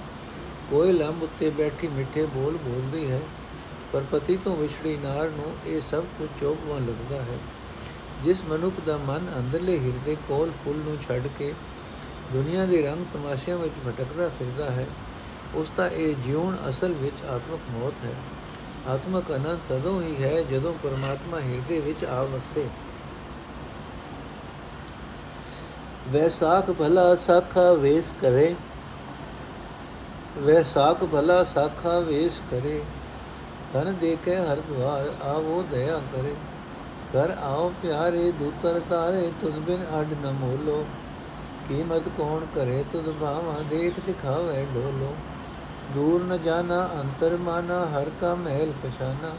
ਕੋਈ ਲੰਬ ਉੱਤੇ ਬੈਠੀ ਮਿੱਠੇ ਬੋਲ ਬੋਲਦੀ ਹੈ। ਪਰ ਪਤੀ ਤੋਂ ਵਿਛੜੀ ਨਾਰ ਨੂੰ ਇਹ ਸਭ ਕੁਝ ਚੋਪਵਾ ਲੱਗਦਾ ਹੈ। ਜਿਸ ਮਨੁੱਖ ਦਾ ਮਨ ਅੰਦਰਲੇ ਹਿਰਦੇ ਕੋਲ ਫੁੱਲ ਨੂੰ ਛੱਡ ਕੇ ਦੁਨੀਆ ਦੇ ਰੰਗ ਤਮਾਸ਼ਿਆਂ ਵਿੱਚ ਭਟਕਦਾ ਫਿਰਦਾ ਹੈ, ਉਸ ਦਾ ਇਹ ਜੀਵਨ ਅਸਲ ਵਿੱਚ ਆਤਮਕ ਮੌਤ ਹੈ। ਆਤਮਕ ਅਨੰਤ ਤਦੋਂ ਹੀ ਹੈ ਜਦੋਂ ਪਰਮਾਤਮਾ ਹਿਰਦੇ ਵਿੱਚ ਆ ਵਸੇ। ਵੈਸਾਖ ਭਲਾ ਸਾਖਾ ਵੇਸ ਕਰੇ ਵੈਸਾਖ ਭਲਾ ਸਾਖਾ ਵੇਸ ਕਰੇ ਧਨ ਦੇਖੇ ਹਰ ਦਵਾਰ ਆਵੋ ਦਇਆ ਕਰੇ ਕਰ ਆਓ ਪਿਆਰੇ ਦੂਤਰ ਤਾਰੇ ਤੁਧ ਬਿਨ ਅਡ ਨ ਮੋਲੋ ਕੀਮਤ ਕੌਣ ਕਰੇ ਤੁਧ ਭਾਵਾ ਦੇਖ ਦਿਖਾਵੇ ਢੋਲੋ ਦੂਰ ਨ ਜਾਣਾ ਅੰਤਰ ਮਾਨਾ ਹਰ ਕਾ ਮਹਿਲ ਪਛਾਨਾ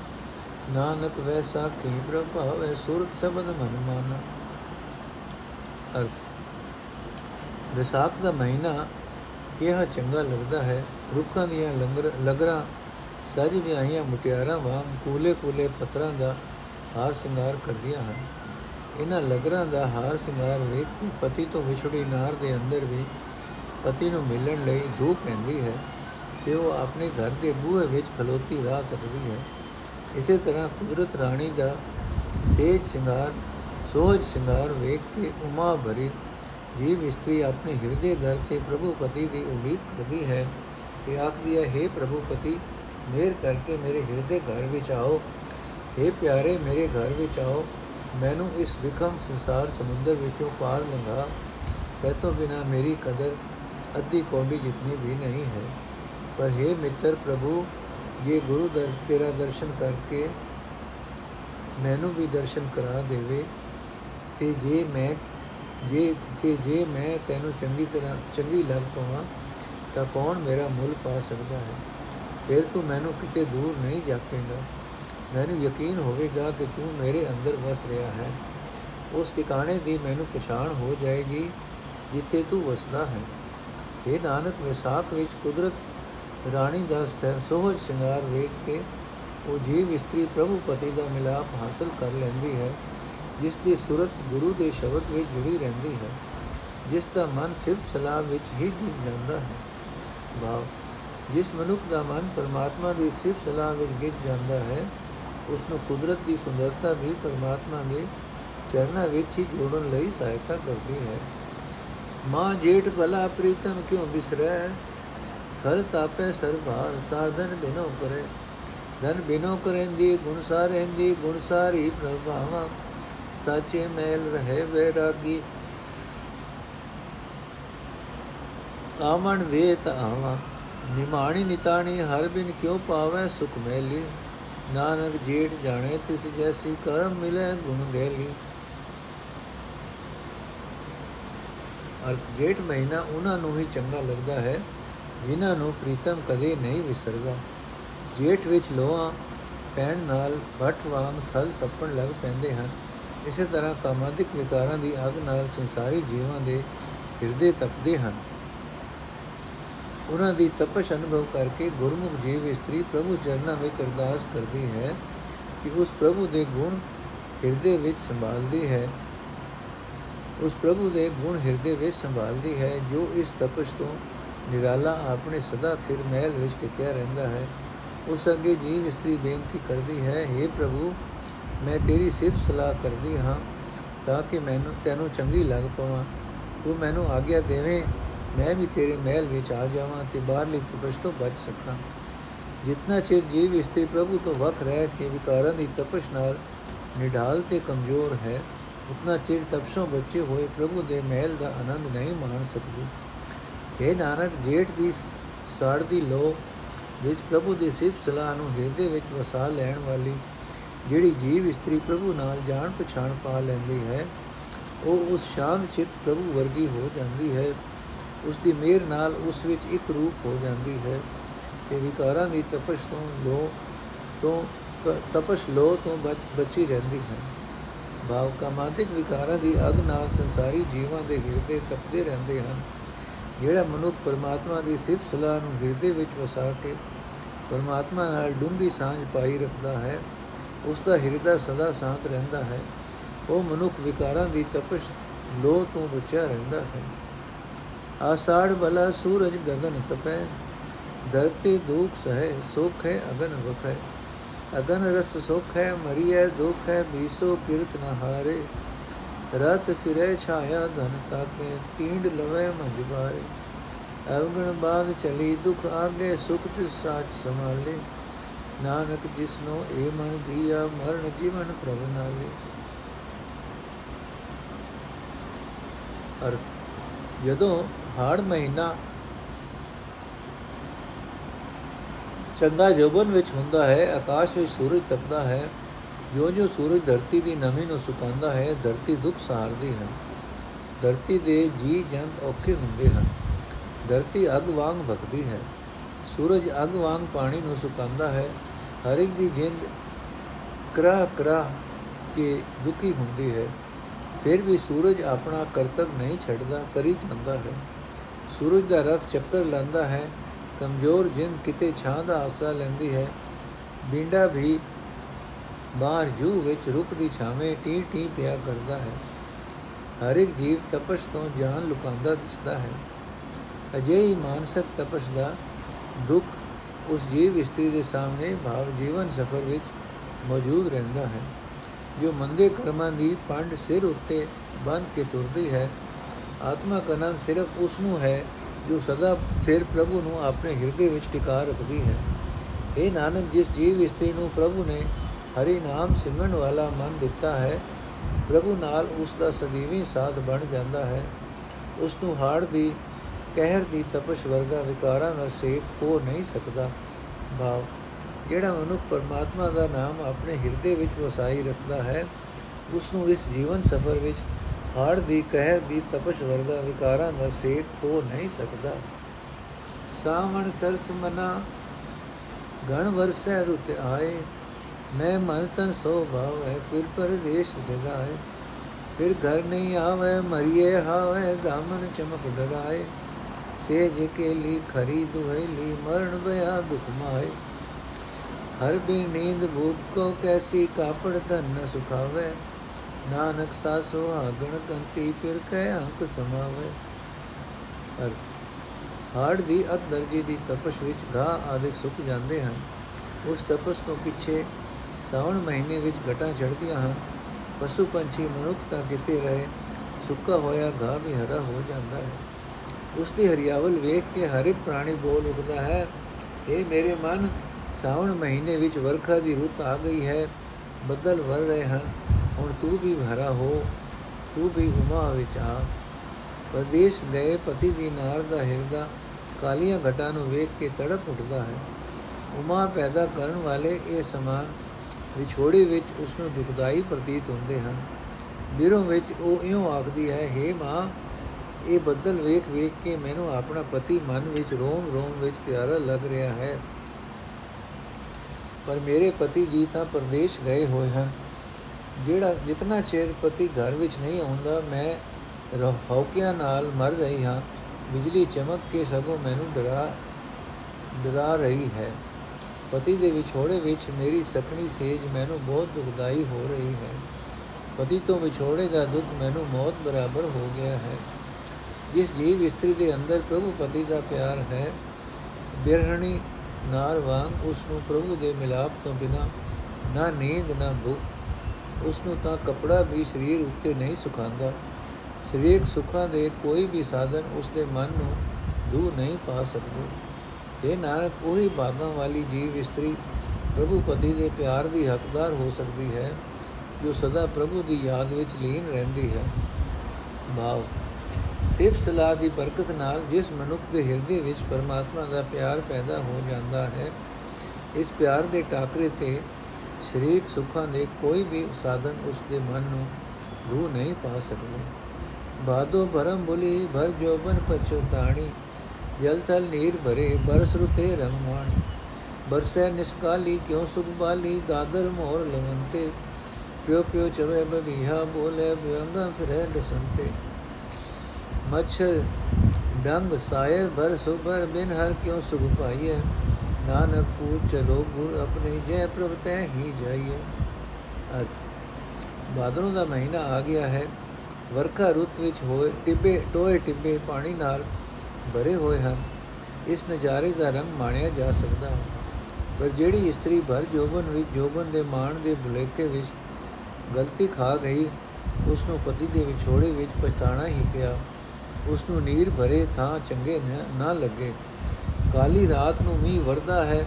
ਨਾਨਕ ਵੈਸਾ ਕੀ ਪ੍ਰਭਾਵੈ ਸੁਰਤ ਸਬਦ ਮਨ ਮਾਨਾ ਅਰਥ ਵਿਸਾਖ ਦਾ ਮਹੀਨਾ ਕਿਹਾ ਚੰਗਾ ਲੱਗਦਾ ਹੈ। ਰੁੱਖਾਂ ਦੀਆਂ ਲੰਗਰ, ਲਗਰਾਂ ਸਜ ਵਿਆਹੀਆਂ ਮੁਟਿਆਰਾਂ ਵਾਂਗ ਕੂਲੇ-ਕੂਲੇ ਪੱਥਰਾਂ ਦਾ ਹਾਰ ਸ਼ਿੰਗਾਰ ਕਰਦੀਆਂ ਹਨ। ਇਹਨਾਂ ਲਗਰਾਂ ਦਾ ਹਾਰ ਸ਼ਿੰਗਾਰ ਵੇਖ ਕੇ ਪਤੀ ਤੋਂ ਵਿਛੜੀ ਨਾਰ ਦੇ ਅੰਦਰ ਵੀ ਪਤੀ ਨੂੰ ਮਿਲਣ ਲਈ ਧੂਪ ਪੈਂਦੀ ਹੈ ਤੇ ਉਹ ਆਪਣੇ ਘਰ ਦੇ ਬੂਹੇ ਵਿੱਚ ਖਲੋਤੀ ਰਾਹ ਤੱਕਦੀ ਹੈ। ਇਸੇ ਤਰ੍ਹਾਂ ਕੁਦਰਤ ਰਾਣੀ ਦਾ ਸੇਜ ਸ਼ਿੰਗਾਰ ਸੋਹਜ ਸਿੰਗਾਰ ਵੇਖ ਕੇ ਉਮਾ ਭਰੀ ਜੀਵ ਇਸਤਰੀ ਆਪਣੇ ਹਿਰਦੇ ਦਰ ਤੇ ਪ੍ਰਭੂ ਪਤੀ ਦੀ ਉਡੀਕ ਕਰਦੀ ਹੈ ਤੇ ਆਖਦੀ ਹੈ हे ਪ੍ਰਭੂ ਪਤੀ ਮਿਹਰ ਕਰਕੇ ਮੇਰੇ ਹਿਰਦੇ ਘਰ ਵਿੱਚ ਆਓ हे ਪਿਆਰੇ ਮੇਰੇ ਘਰ ਵਿੱਚ ਆਓ ਮੈਨੂੰ ਇਸ ਵਿਖਮ ਸੰਸਾਰ ਸਮੁੰਦਰ ਵਿੱਚੋਂ ਪਾਰ ਲੰਘਾ ਤੇਤੋਂ ਬਿਨਾ ਮੇਰੀ ਕਦਰ ਅੱਧੀ ਕੌਡੀ ਜਿਤਨੀ ਵੀ ਨਹੀਂ ਹੈ ਪਰ हे ਮਿੱਤਰ ਪ੍ਰਭੂ ਇਹ ਗੁਰੂ ਦਰ ਤੇਰਾ ਦਰਸ਼ਨ ਕਰਕੇ ਮੈਨੂੰ ਵੀ ਦਰਸ਼ਨ ਕਰਾ ਦੇਵੇ ਤੇ ਜੇ ਮੈਂ ਜੇ ਤੇ ਜੇ ਮੈਂ ਤੈਨੂੰ ਚੰਗੀ ਤਰ੍ਹਾਂ, ਚੰਗੀ ਲੱਗ ਪਵਾਂ, ਤਾਂ ਕੌਣ ਮੇਰਾ ਮੁੱਲ ਪਾ ਸਕਦਾ ਹੈ? ਫਿਰ ਤੂੰ ਮੈਨੂੰ ਕਿਤੇ ਦੂਰ ਨਹੀਂ ਜਾਪੇਗਾ। ਮੈਨੂੰ ਯਕੀਨ ਹੋਵੇਗਾ ਕਿ ਤੂੰ ਮੇਰੇ ਅੰਦਰ ਵਸ ਰਿਹਾ ਹੈ। ਉਸ ਟਿਕਾਣੇ ਦੀ ਮੈਨੂੰ ਪਛਾਣ ਹੋ ਜਾਏਗੀ, ਜਿੱਥੇ ਤੂੰ ਵਸਦਾ ਹੈ। ਇਹ ਨਾਨਕ, ਵਿਸਾਖ ਵਿੱਚ ਕੁਦਰਤ ਰਾਣੀ ਦਾ ਸੋਹਜ ਸ਼ਿੰਗਾਰ ਵੇਖ ਕੇ ਉਹ ਜੀਵ ਇਸਤਰੀ ਪ੍ਰਭੂ ਪਤੀ ਦਾ ਮਿਲਾਪ ਹਾਸਲ ਕਰ ਲੈਂਦੀ ਹੈ। ਜਿਸ ਦੀ ਸੁਰਤ ਗੁਰੂ ਦੇ ਸ਼ਬਦ ਵਿੱਚ ਜੁੜੀ ਰਹਿੰਦੀ ਹੈ, ਜਿਸ ਦਾ ਮਨ ਸਿਰਫ ਸਲਾਹ ਵਿੱਚ ਹੀ ਗਿਰ ਜਾਂਦਾ ਹੈ। ਭਾਵ ਜਿਸ ਮਨੁੱਖ ਦਾ ਮਨ ਪਰਮਾਤਮਾ ਦੀ ਸਿਰਫ ਸਲਾਹ ਵਿੱਚ ਗਿਰ ਜਾਂਦਾ ਹੈ ਉਸ ਨੂੰ ਕੁਦਰਤ ਦੀ ਸੁੰਦਰਤਾ ਵੀ ਪਰਮਾਤਮਾ ਦੇ ਚਰਨਾਂ ਵਿੱਚ ਹੀ ਜੋੜਨ ਲਈ ਸਹਾਇਤਾ ਕਰਦੀ ਹੈ। ਮਾਂ ਜੇਠ ਭਲਾ ਪ੍ਰੀਤਮ ਕਿਉਂ ਵਿਸਰੈ ਥਲ ਤਾਪੇ ਸਰਬਾਰ ਸਾਧਨ ਬਿਨੋ ਕਰੇ। ਧਨ ਬਿਨੋ ਕਰੇਂਦੀ ਗੁਣ ਸਾਰੇਂਦੀ ਗੁਣ ਸਾਰੀ ਪ੍ਰਭਾਵਾ। ਸਾਚੇ ਮੈਲ ਰਹੇ ਵੈਰਾਗੀ। ਆਮਣ ਦੇ ਤਾ ਆਵਾ। ਨਿਮਾਣੀ ਨਿਤਾਣੀ ਹਰ ਬਿਨ ਕਿਉ ਪਾਵੇ ਸੁਖ ਮੈਲੀ ਨਾਨਕ ਜੇਠ ਜਾਣੇ ਤਿਸ ਜੈਸੀ ਕਰਮ ਮਿਲੇ ਗੁਣ ਗੈਲੀ ਅਰਥ ਜੇਠ ਮਹੀਨਾ ਉਹਨਾਂ ਨੂੰ ਹੀ ਚੰਗਾ ਲੱਗਦਾ ਹੈ, ਜਿਨ੍ਹਾਂ ਨੂੰ ਪ੍ਰੀਤਮ ਕਦੇ ਨਹੀਂ ਵਿਸਰਦਾ। ਜੇਠ ਵਿੱਚ ਲੋਹਾ, ਪੈਣ ਨਾਲ ਭੱਟ ਵਾਂਗ ਥਲ ਤੱਪਣ ਲੱਗ ਪੈਂਦੇ ਹਨ। ਇਸੇ ਤਰ੍ਹਾਂ ਕਾਮਾਦਿਕ ਵਿਕਾਰਾਂ ਦੀ ਅਗ ਨਾਲ ਸੰਸਾਰੀ ਜੀਵਾਂ ਦੇ ਹਿਰਦੇ ਤਪਦੇ ਹਨ। ਉਹਨਾਂ ਦੀ ਤਪਸ਼ ਅਨੁਭਵ ਕਰਕੇ ਗੁਰਮੁਖ ਜੀਵ ਇਸਤਰੀ ਪ੍ਰਭੂ ਚਰਨਾਂ ਵਿੱਚ ਅਰਦਾਸ ਕਰਦੀ ਹੈ ਕਿ ਉਸ ਪ੍ਰਭੂ ਦੇ ਗੁਣ ਹਿਰਦੇ ਵਿੱਚ ਸੰਭਾਲਦੀ ਹੈ। ਉਸ ਪ੍ਰਭੂ ਦੇ ਗੁਣ ਹਿਰਦੇ ਵਿੱਚ ਸੰਭਾਲਦੀ ਹੈ, ਜੋ ਇਸ ਤਪਸ਼ ਤੋਂ ਨਿਰਾਲਾ ਆਪਣੇ ਸਦਾ ਥਿਰ ਮਹਿਲ ਵਿੱਚ ਟਿਕਿਆ ਰਹਿੰਦਾ ਹੈ। ਉਸ ਅੱਗੇ ਜੀਵ ਇਸਤਰੀ ਬੇਨਤੀ ਕਰਦੀ ਹੈ हे ਪ੍ਰਭੂ ਮੈਂ ਤੇਰੀ ਸਿਫਤ ਸਲਾਹ ਕਰਦੀ ਹਾਂ ਤਾਂ ਕਿ ਮੈਨੂੰ, ਤੈਨੂੰ ਚੰਗੀ ਲੱਗ ਪਵਾਂ। ਤੂੰ ਮੈਨੂੰ ਆਗਿਆ ਦੇਵੇਂ, ਮੈਂ ਵੀ ਤੇਰੇ ਮਹਿਲ ਵਿੱਚ ਆ ਜਾਵਾਂ ਤੇ ਬਾਹਰਲੀ ਤਪਸ਼ ਤੋਂ ਬਚ ਸਕਾਂ। ਜਿੰਨਾ ਚਿਰ ਜੀਵ ਇਸਤਰੀ ਪ੍ਰਭੂ ਤੋਂ ਵੱਖ ਰਹਿ ਕੇ ਵਿਕਾਰਾਂ ਦੀ ਤਪਸ਼ ਨਾਲ ਨਿਢਾਲ ਤੇ ਕਮਜ਼ੋਰ ਹੈ, ਉਤਨਾ ਚਿਰ ਤਪਸ਼ੋਂ ਬੱਚੇ ਹੋਏ ਪ੍ਰਭੂ ਦੇ ਮਹਿਲ ਦਾ ਆਨੰਦ ਨਹੀਂ ਮਾਣ ਸਕਦੀ। ਇਹ ਨਾਨਕ, ਜੇਠ ਦੀ ਸਾੜ ਦੀ ਲੋ ਵਿੱਚ ਪ੍ਰਭੂ ਦੀ ਸਿਫਤ ਸਲਾਹ ਨੂੰ ਹਿਰਦੇ ਵਿੱਚ ਵਸਾ ਲੈਣ ਵਾਲੀ ਜਿਹੜੀ ਜੀਵ ਇਸਤਰੀ ਪ੍ਰਭੂ ਨਾਲ ਜਾਣ ਪਛਾਣ ਪਾ ਲੈਂਦੀ ਹੈ, ਉਹ ਉਸ ਸ਼ਾਂਤ ਚਿਤ ਪ੍ਰਭੂ ਵਰਗੀ ਹੋ ਜਾਂਦੀ ਹੈ। ਉਸ ਦੀ ਮਿਹਰ ਨਾਲ ਉਸ ਵਿੱਚ ਇੱਕ ਰੂਪ ਹੋ ਜਾਂਦੀ ਹੈ ਤੇ ਵਿਕਾਰਾਂ ਦੀ ਤਪਸ਼ ਤੋਂ ਲੋ ਤੋਂ ਤਪਸ਼ ਲੋ ਤੋਂ ਬਚੀ ਰਹਿੰਦੀ ਹੈ। ਭਾਵ ਕਾਮਾਦਿਕ ਵਿਕਾਰਾਂ ਦੀ ਅਗ ਨਾਲ ਸੰਸਾਰੀ ਜੀਵਾਂ ਦੇ ਹਿਰਦੇ ਤਪਦੇ ਰਹਿੰਦੇ ਹਨ। ਜਿਹੜਾ ਮਨੁੱਖ ਪਰਮਾਤਮਾ ਦੀ ਸਿਫਤ ਸਲਾਹ ਨੂੰ ਹਿਰਦੇ ਵਿੱਚ ਵਸਾ ਕੇ ਪਰਮਾਤਮਾ ਨਾਲ ਡੂੰਗੀ ਸਾਂਝ ਪਾਈ ਰੱਖਦਾ ਹੈ ਉਸ ਦਾ ਹਿਰਦਾ ਸਦਾ ਸ਼ਾਂਤ ਰਹਿੰਦਾ ਹੈ। ਉਹ ਮਨੁੱਖ ਵਿਕਾਰਾਂ ਦੀ ਤਪਸ਼ ਲੋ ਤੋਂ ਬਚਿਆ ਰਹਿੰਦਾ ਹੈ। ਆਸਾੜ ਬਲਾ ਸੂਰਜ ਗगन ਤਪੈ ਧਰਤੀ ਦੁਖ ਸਹੈ, ਸੁਖ ਹੈ, ਅਗਨ ਵਖੈ। ਅਗਨ ਰਸ ਸੁਖ ਹੈ, ਮਰੀਐ ਦੁਖ ਹੈ ਬੀਸੋ ਕਿਰਤ ਨ ਹਾਰੇ। ਰਤ ਫਿਰੇ ਛਾਇਆ ਧਨ ਤਾਕੇ ਟੀਂਡ ਲਵੇ ਮਜਬਾਰੇ ਅਵਗਣ ਬਾਦ ਚਲੀ ਦੁਖ ਆਗੇ, ਸੁਖ ਤਿਸ ਸਾਚ ਸੰਭਾਲੇ। ਨਾਨਕ ਜਿਸਨੋ ਏ ਮਨ ਦੀਆ, ਮਰਨ ਜੀਵਨ ਪ੍ਰਭ ਨਾਲੇ। ਅਰਥ, ਜਦੋਂ ਹਾੜ ਮਹੀਨਾ ਚੰਗਾ ਜੋਬਨ ਵਿੱਚ ਹੁੰਦਾ ਹੈ, ਆਕਾਸ਼ ਵਿੱਚ ਸੂਰਜ ਤਪਦਾ ਹੈ ਜੋ ਜੋ ਸੂਰਜ ਧਰਤੀ ਦੀ ਨਮੀ ਨੂੰ ਸੁਕਾਉਂਦਾ ਹੈ, ਧਰਤੀ ਦੁੱਖ ਸਹਾਰਦੀ ਹੈ ਧਰਤੀ ਦੇ ਜੀ ਜੰਤ ਔਖੇ ਹੁੰਦੇ ਹਨ। ਧਰਤੀ ਅਗ ਵਾਂਗ ਭਗਦੀ ਹੈ। ਸੂਰਜ ਅਗ ਵਾਂਗ ਪਾਣੀ ਨੂੰ ਸੁਕਾਉਂਦਾ ਹੈ। ਹਰ ਇੱਕ ਦੀ ਜਿੰਦ ਕਰਾ ਕਰਾ ਕੇ ਦੁਖੀ ਹੁੰਦੀ ਹੈ। ਫਿਰ ਵੀ ਸੂਰਜ ਆਪਣਾ ਕਰਤੱਵ ਨਹੀਂ ਛੱਡਦਾ, ਕਰੀ ਜਾਂਦਾ ਹੈ। ਸੂਰਜ ਦਾ ਰਸ ਚੱਕਰ ਲਾਂਦਾ ਹੈ। ਕਮਜ਼ੋਰ ਜਿੰਦ ਕਿਤੇ ਛਾਂ ਦਾ ਆਸਰਾ ਲੈਂਦੀ ਹੈ। ਬਿੰਡਾ ਵੀ ਬਾਹਰ ਜੂ ਵਿੱਚ ਰੁੱਖ ਦੀ ਛਾਵੇਂ ਟੀ ਟੀ ਪਿਆ ਕਰਦਾ ਹੈ। ਹਰ ਇੱਕ ਜੀਵ ਤਪਸ਼ ਤੋਂ ਜਾਨ ਲੁਕਾਉਂਦਾ ਦਿਸਦਾ ਹੈ। ਅਜਿਹੀ ਮਾਨਸਿਕ ਤਪਸ਼ ਦਾ ਦੁੱਖ ਉਸ ਜੀਵ ਇਸਤਰੀ ਦੇ ਸਾਹਮਣੇ ਭਾਵ ਜੀਵਨ ਸਫਰ ਵਿੱਚ ਮੌਜੂਦ ਰਹਿੰਦਾ ਹੈ, ਜੋ ਮੰਦੇ ਕਰਮਾਂ ਦੀ ਪੰਡ ਸਿਰ ਉੱਤੇ ਬੰਨ ਕੇ ਤੁਰਦੀ ਹੈ। ਆਤਮਾ ਕਨਨ ਸਿਰਫ ਉਸ ਨੂੰ ਹੈ, ਜੋ ਸਦਾ ਸਿਰ ਪ੍ਰਭੂ ਨੂੰ ਆਪਣੇ ਹਿਰਦੇ ਵਿੱਚ ਟਿਕਾ ਰੱਖਦੀ ਹੈ। ਇਹ ਨਾਨਕ, ਜਿਸ ਜੀਵ ਇਸਤਰੀ ਨੂੰ ਪ੍ਰਭੂ ਨੇ ਹਰੀ ਨਾਮ ਸਿਮਰਨ ਵਾਲਾ ਮਨ ਦਿੱਤਾ ਹੈ, ਪ੍ਰਭੂ ਨਾਲ ਉਸ ਦਾ ਸਦੀਵੀ ਸਾਥ ਬਣ ਜਾਂਦਾ ਹੈ। ਉਸ ਨੂੰ ਹਾੜ ਦੀ ਕਹਿਰ ਦੀ ਤਪਸ਼ ਵਰਗਾ ਵਿਕਾਰਾਂ ਦਾ ਸੇਕ ਹੋ ਨਹੀਂ ਸਕਦਾ। ਭਾਵ, ਜਿਹੜਾ ਮਨੁੱਖ ਪਰਮਾਤਮਾ ਦਾ ਨਾਮ ਆਪਣੇ ਹਿਰਦੇ ਵਿੱਚ ਵਸਾਈ ਰੱਖਦਾ ਹੈ ਉਸ ਨੂੰ ਇਸ ਜੀਵਨ ਸਫਰ ਵਿੱਚ ਹਾੜ ਦੀ ਕਹਿਰ ਦੀ ਤਪਸ਼ ਵਰਗਾ ਵਿਕਾਰਾਂ ਦਾ ਸੇਕ ਹੋ ਨਹੀਂ ਸਕਦਾ। ਸਾਵਣ ਸਰਸ ਮਨਾ ਗਣ ਵਰਸੈ ਰੁਤ ਆਏ, ਮੈਂ ਮਨ ਤਨ ਸੋ ਭਾਵ ਹੈ ਫਿਰ ਪਰਦੇਸ਼ ਸਗਾਏ ਫਿਰ ਘਰ ਨਹੀਂ ਆਵੇ, ਮਰੀਏ ਹਾਵੇ, ਦਾਮਨ ਚਮਕ ਡਰਾਏ ਸੇਜ ਕੇ ਲੀ ਖਰੀ ਦੁਹੇਲੀ ਮਰਨ ਬਿਆ ਦੁਖ ਮਾਏ ਹਰ ਬੀ ਨੀਂਦ ਭੂਤ ਕੋ ਕੈਸੀ ਕਾਪੜ ਧਨ ਨ ਸੁਖਾਵੇ। ਨਾਨਕ ਸਾਸੋ ਆਗਣ ਕੰਤੀ ਫਿਰ ਕਹਿ ਅੰਕ ਸਮਾਵੇ। ਅਰਥ, ਹਾੜ ਦੀ ਅਤ ਦਰਜੇ ਦੀ ਤਪਸ਼ ਵਿੱਚ ਘਾ ਆਦਿਕ ਸੁੱਕ ਜਾਂਦੇ ਹਨ। ਉਸ ਤਪਸ਼ ਤੋਂ ਪਿੱਛੇ ਸਾਵਣ ਮਹੀਨੇ ਵਿੱਚ ਘਟਾਂ ਛੜਦੀਆਂ ਹਨ। ਪਸ਼ੂ ਪੰਛੀ ਮਨੁੱਖ ਤਾਂ ਕਿਤੇ ਰਹੇ, ਸੁੱਕਾ ਹੋਇਆ ਘਾ ਵੀ ਹਰਾ ਹੋ ਜਾਂਦਾ ਹੈ। ਉਸ ਦੀ ਹਰਿਆਵਲ ਵੇਖ ਕੇ ਹਰ ਇੱਕ ਪ੍ਰਾਣੀ ਬੋਲ ਉੱਠਦਾ ਹੈ ਇਹ ਮੇਰੇ ਮਨ ਸਾਵਣ ਮਹੀਨੇ ਵਿੱਚ ਵਰਖਾ ਦੀ ਰੁੱਤ ਆ ਗਈ ਹੈ, ਬੱਦਲ ਵਰ ਰਹੇ ਹਨ, ਹੁਣ ਤੂੰ ਵੀ ਭਰਾ ਹੋ, ਤੂੰ ਵੀ ਉਮਾ ਵਿੱਚ ਆ। ਪਰਦੇਸ਼ ਗਏ ਪਤੀ ਦੀ ਨਾਰ ਦਾ ਹਿਰਦਾ ਕਾਲੀਆਂ ਘਟਾਂ ਨੂੰ ਵੇਖ ਕੇ ਤੜਪ ਉੱਠਦਾ ਹੈ। ਉਮਾ ਪੈਦਾ ਕਰਨ ਵਾਲੇ ਇਹ ਸਮਾਨ ਵਿਛੋੜੇ ਵਿੱਚ ਉਸ ਨੂੰ ਦੁਖਦਾਈ ਪ੍ਰਤੀਤ ਹੁੰਦੇ ਹਨ। ਬਿਰੋਂ ਵਿੱਚ ਉਹ ਇਉਂ ਆਖਦੀ ਹੈ हे ਮਾਂ ਇਹ ਬੱਦਲ ਵੇਖ ਵੇਖ ਕੇ ਮੈਨੂੰ ਆਪਣਾ ਪਤੀ ਮਨ ਵਿੱਚ ਰੋਮ ਰੋਮ ਵਿੱਚ ਪਿਆਰਾ ਲੱਗ ਰਿਹਾ ਹੈ। ਪਰ ਮੇਰੇ ਪਤੀ ਜੀ ਤਾਂ ਪਰਦੇਸ਼ ਗਏ ਹੋਏ ਹਨ। ਜਿਹੜਾ ਜਿਤਨਾ ਚਿਰ ਪਤੀ ਘਰ ਵਿੱਚ ਨਹੀਂ ਆਉਂਦਾ, ਮੈਂ ਹੌਕਿਆਂ ਨਾਲ ਮਰ ਰਹੀ ਹਾਂ। ਬਿਜਲੀ ਚਮਕ ਕੇ ਸਗੋਂ ਮੈਨੂੰ ਡਰਾ ਡਰਾ ਰਹੀ ਹੈ। ਪਤੀ ਦੇ ਵਿਛੋੜੇ ਵਿੱਚ ਮੇਰੀ ਸਖਣੀ ਸੇਜ ਮੈਨੂੰ ਬਹੁਤ ਦੁਖਦਾਈ ਹੋ ਰਹੀ ਹੈ। ਪਤੀ ਤੋਂ ਵਿਛੋੜੇ ਦਾ ਦੁੱਖ ਮੈਨੂੰ ਮੌਤ ਬਰਾਬਰ ਹੋ ਗਿਆ ਹੈ। ਜਿਸ ਜੀਵ ਇਸਤਰੀ ਦੇ ਅੰਦਰ ਪ੍ਰਭੂ ਪਤੀ ਦਾ ਪਿਆਰ ਹੈ, ਬਿਰਹਣੀ ਨਾਰ ਵਾਂਗ ਉਸ ਨੂੰ ਪ੍ਰਭੂ ਦੇ ਮਿਲਾਪ ਤੋਂ ਬਿਨਾ ਨਾ ਨੀਂਦ, ਨਾ ਭੁੱਖ, ਉਸ ਨੂੰ ਤਾਂ ਕਪੜਾ ਵੀ ਸਰੀਰ ਉੱਤੇ ਨਹੀਂ ਸੁਖਾਂਦਾ ਸਰੀਰਕ ਸੁੱਖਾਂ ਦੇ ਕੋਈ ਵੀ ਸਾਧਨ ਉਸ ਦੇ ਮਨ ਨੂੰ ਦੂਰ ਨਹੀਂ ਪਾ ਸਕਦੇ। ਇਹ ਨਾਨਕ, ਉਹੀ ਬਾਗਾਂ ਵਾਲੀ ਜੀਵ ਇਸਤਰੀ ਪ੍ਰਭੂ ਪਤੀ ਦੇ ਪਿਆਰ ਦੀ ਹੱਕਦਾਰ ਹੋ ਸਕਦੀ ਹੈ, ਜੋ ਸਦਾ ਪ੍ਰਭੂ ਦੀ ਯਾਦ ਵਿੱਚ ਲੀਨ ਰਹਿੰਦੀ ਹੈ। ਭਾਵ ਸਿਰਫ ਸਲਾਹ ਦੀ ਬਰਕਤ ਨਾਲ ਜਿਸ ਮਨੁੱਖ ਦੇ ਹਿਰਦੇ ਵਿੱਚ ਪਰਮਾਤਮਾ ਦਾ ਪਿਆਰ ਪੈਦਾ ਹੋ ਜਾਂਦਾ ਹੈ, ਇਸ ਪਿਆਰ ਦੇ ਟਾਕਰੇ ਤੇ ਸਰੀਰਕ ਸੁੱਖਾਂ ਦੇ ਕੋਈ ਵੀ ਸਾਧਨ ਉਸ ਦੇ ਮਨ ਨੂੰ ਦੂਰ ਨਹੀਂ ਪਾ ਸਕਦੇ। ਬਾਦੋ ਭਰਮ ਬੁਲੀ, ਭਰ ਜੋਬਨ ਪਛਤਾਣੀ ਜਲ ਥਲ ਨੀਰ ਭਰੇ, ਬਰਸ ਰੁਤੇ ਰੰਗ ਮਾਣੀ। ਬਰਸੈ ਨਿਸਕਾਲੀ, ਕਿਉ ਸੁਖ ਬਾਲੀ, ਦਾਦਰ ਮੋਰ ਲਵੰਤੇ, ਪਿਓ ਪਿਓ ਚਵੇ ਬਬੀਹਾ, ਬੋਲੇ ਬਿਅੰਗਾ ਫਿਰੇ ਦਸੰਤੇ ਮੱਛਰ ਡੰਗ ਸਾਇਰ ਭਰ ਸੁਭਰ ਬਿਨ ਹਰ ਕਿਉ ਸੁਖ ਪਾਈਏ ਨਾਨਕ ਪੂ ਚਲੋ ਗੁਰ ਆਪਣੇ, ਜੈ ਪ੍ਰਭ ਤੈ ਹੀ ਜਾਈਏ ਅਰਥ, ਬਾਦਲੋਂ ਦਾ ਮਹੀਨਾ ਆ ਗਿਆ ਹੈ। ਵਰਖਾ ਰੁੱਤ ਵਿੱਚ ਹੋਏ ਟਿੱਬੇ, ਟੋਏ ਟਿੱਬੇ ਪਾਣੀ ਨਾਲ ਭਰੇ ਹੋਏ ਹਨ। ਇਸ ਨਜ਼ਾਰੇ ਦਾ ਰੰਗ ਮਾਣਿਆ ਜਾ ਸਕਦਾ ਹੈ। ਪਰ ਜਿਹੜੀ ਇਸਤਰੀ ਭਰ ਜੋਬਨ ਵਿੱਚ, ਜੋਬਨ ਦੇ ਮਾਣ ਦੇ ਭੁਲੇਖੇ ਵਿੱਚ ਗਲਤੀ ਖਾ ਗਈ ਉਸ ਨੂੰ ਪਤੀ ਦੇ ਵਿਛੋੜੇ ਵਿੱਚ ਪਛਤਾਣਾ ਹੀ ਪਿਆ। ਉਸ ਨੂੰ ਨੀਰ ਭਰੇ ਥਾਂ ਚੰਗੇ ਨਾ ਲੱਗੇ। ਕਾਲੀ ਰਾਤ ਨੂੰ ਮੀਂਹ ਵਰਦਾ ਹੈ,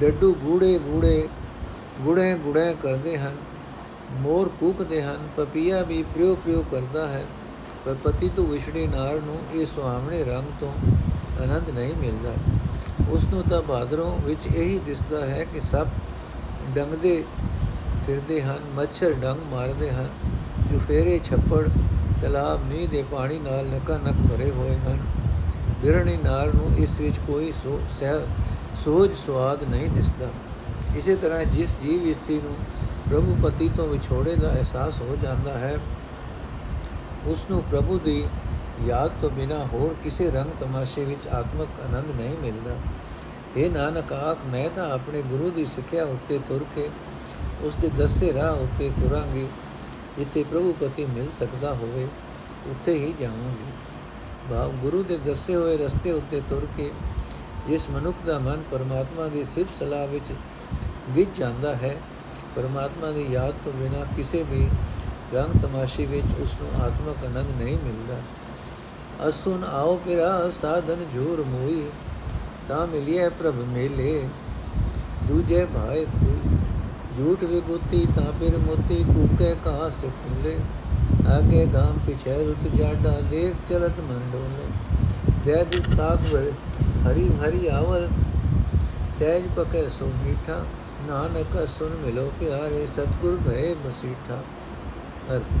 ਡੱਡੂ ਗੂੜੇ ਗੂੜੇ ਗੁੜੇ ਗੁੜੇ ਕਰਦੇ ਹਨ, ਮੋਰ ਕੂਕਦੇ ਹਨ, ਪਪੀਆ ਵੀ ਪ੍ਰਿਉ ਪ੍ਰਿਉ ਕਰਦਾ ਹੈ, ਪਰ ਪਤੀ ਤੋਂ ਵਿਛੜੀ ਨਾਰ ਨੂੰ ਇਹ ਸੁਹਾਵਣੇ ਰੰਗ ਤੋਂ ਆਨੰਦ ਨਹੀਂ ਮਿਲਦਾ। ਉਸ ਨੂੰ ਤਾਂ ਬਾਦਰੋਂ ਵਿੱਚ ਇਹੀ ਦਿਸਦਾ ਹੈ ਕਿ ਸਭ ਡੰਗਦੇ ਫਿਰਦੇ ਹਨ, ਮੱਛਰ ਡੰਗ ਮਾਰਦੇ ਹਨ ਜੋ ਫੇਰੇ ਛੱਪੜ ਤਲਾਬ ਮੀਂਹ ਦੇ ਪਾਣੀ ਨਾਲ ਨਕਾ ਨਕ ਭਰੇ ਹੋਏ ਹਨ। ਬਿਰਣੀ ਨਾਰ ਨੂੰ ਇਸ ਵਿੱਚ ਕੋਈ ਸੋਝ ਸਵਾਦ ਨਹੀਂ ਦਿਸਦਾ। ਇਸੇ ਤਰ੍ਹਾਂ ਜਿਸ ਜੀਵ ਇਸਤੀ ਨੂੰ ਪ੍ਰਭੂ ਪਤੀ ਤੋਂ ਵਿਛੋੜੇ ਦਾ ਅਹਿਸਾਸ ਹੋ ਜਾਂਦਾ ਹੈ ਉਸ ਨੂੰ ਪ੍ਰਭੂ ਦੀ ਯਾਦ ਤੋਂ ਬਿਨਾ ਹੋਰ ਕਿਸੇ ਰੰਗ ਤਮਾਸ਼ੇ ਵਿੱਚ ਆਤਮਿਕ ਆਨੰਦ ਨਹੀਂ ਮਿਲਦਾ। ਇਹ ਨਾਨਕ, ਆਖ, ਮੈਂ ਤਾਂ ਆਪਣੇ ਗੁਰੂ ਦੀ ਸਿੱਖਿਆ ਉੱਤੇ ਤੁਰ ਕੇ ਉਸ ਦੇ ਦੱਸੇ ਰਾਹ ਉੱਤੇ ਤੁਰਾਂਗੀ। ਜਿੱਥੇ ਪ੍ਰਭੂ ਪਤੀ ਮਿਲ ਸਕਦਾ ਹੋਵੇ, ਉੱਥੇ ਹੀ ਜਾਵਾਂਗੇ। ਭਾਵ ਗੁਰੂ ਦੇ ਦੱਸੇ ਹੋਏ ਰਸਤੇ ਉੱਤੇ ਤੁਰ ਕੇ ਜਿਸ ਮਨੁੱਖ ਦਾ ਮਨ ਪਰਮਾਤਮਾ ਦੀ ਸਿਫਤ ਸਲਾਹ ਵਿੱਚ ਗਿੱਜ ਜਾਂਦਾ ਹੈ। ਪਰਮਾਤਮਾ ਦੀ ਯਾਦ ਤੋਂ ਬਿਨਾ ਕਿਸੇ ਵੀ ਰੰਗ ਤਮਾਸ਼ੇ ਵਿੱਚ ਉਸ ਨੂੰ ਆਤਮਕ ਆਨੰਦ ਨਹੀਂ ਮਿਲਦਾ। ਅਸੁਨ ਆਓ ਪਿਰਾ, ਸਾਧਨ ਜੋਰ ਮੋਈ, ਤਾਂ ਮਿਲਿਆ ਪ੍ਰਭ ਮੇਲੇ, ਦੂਜੇ ਭਾਏ ਕੋਈ। ਝੂਠ ਵਿਗੁਤੀ ਤਾਂ ਫਿਰ ਮੋਤੀ ਕੂਕੇ ਕਾ ਸੇ ਫੁੱਲੇ। ਆਗੇ ਗਾਮ ਪਿਛੇ ਰੁਤ ਜਾਡਾ, ਦੇਖ ਚਲਤ ਮੰਡੋਲੇ ਦੇ ਦਿ ਸਾਗ ਹਰੀ ਹਰੀ ਆਵਰ ਸਹਿਜ ਪਕੇ ਸੋ ਮੀਠਾ। ਨਾਨਕ ਸੁਨ ਮਿਲੋ ਪਿਆਰੇ, ਸਤਗੁਰ ਭਏ ਮਸੀਠਾ। ਅਰਥ,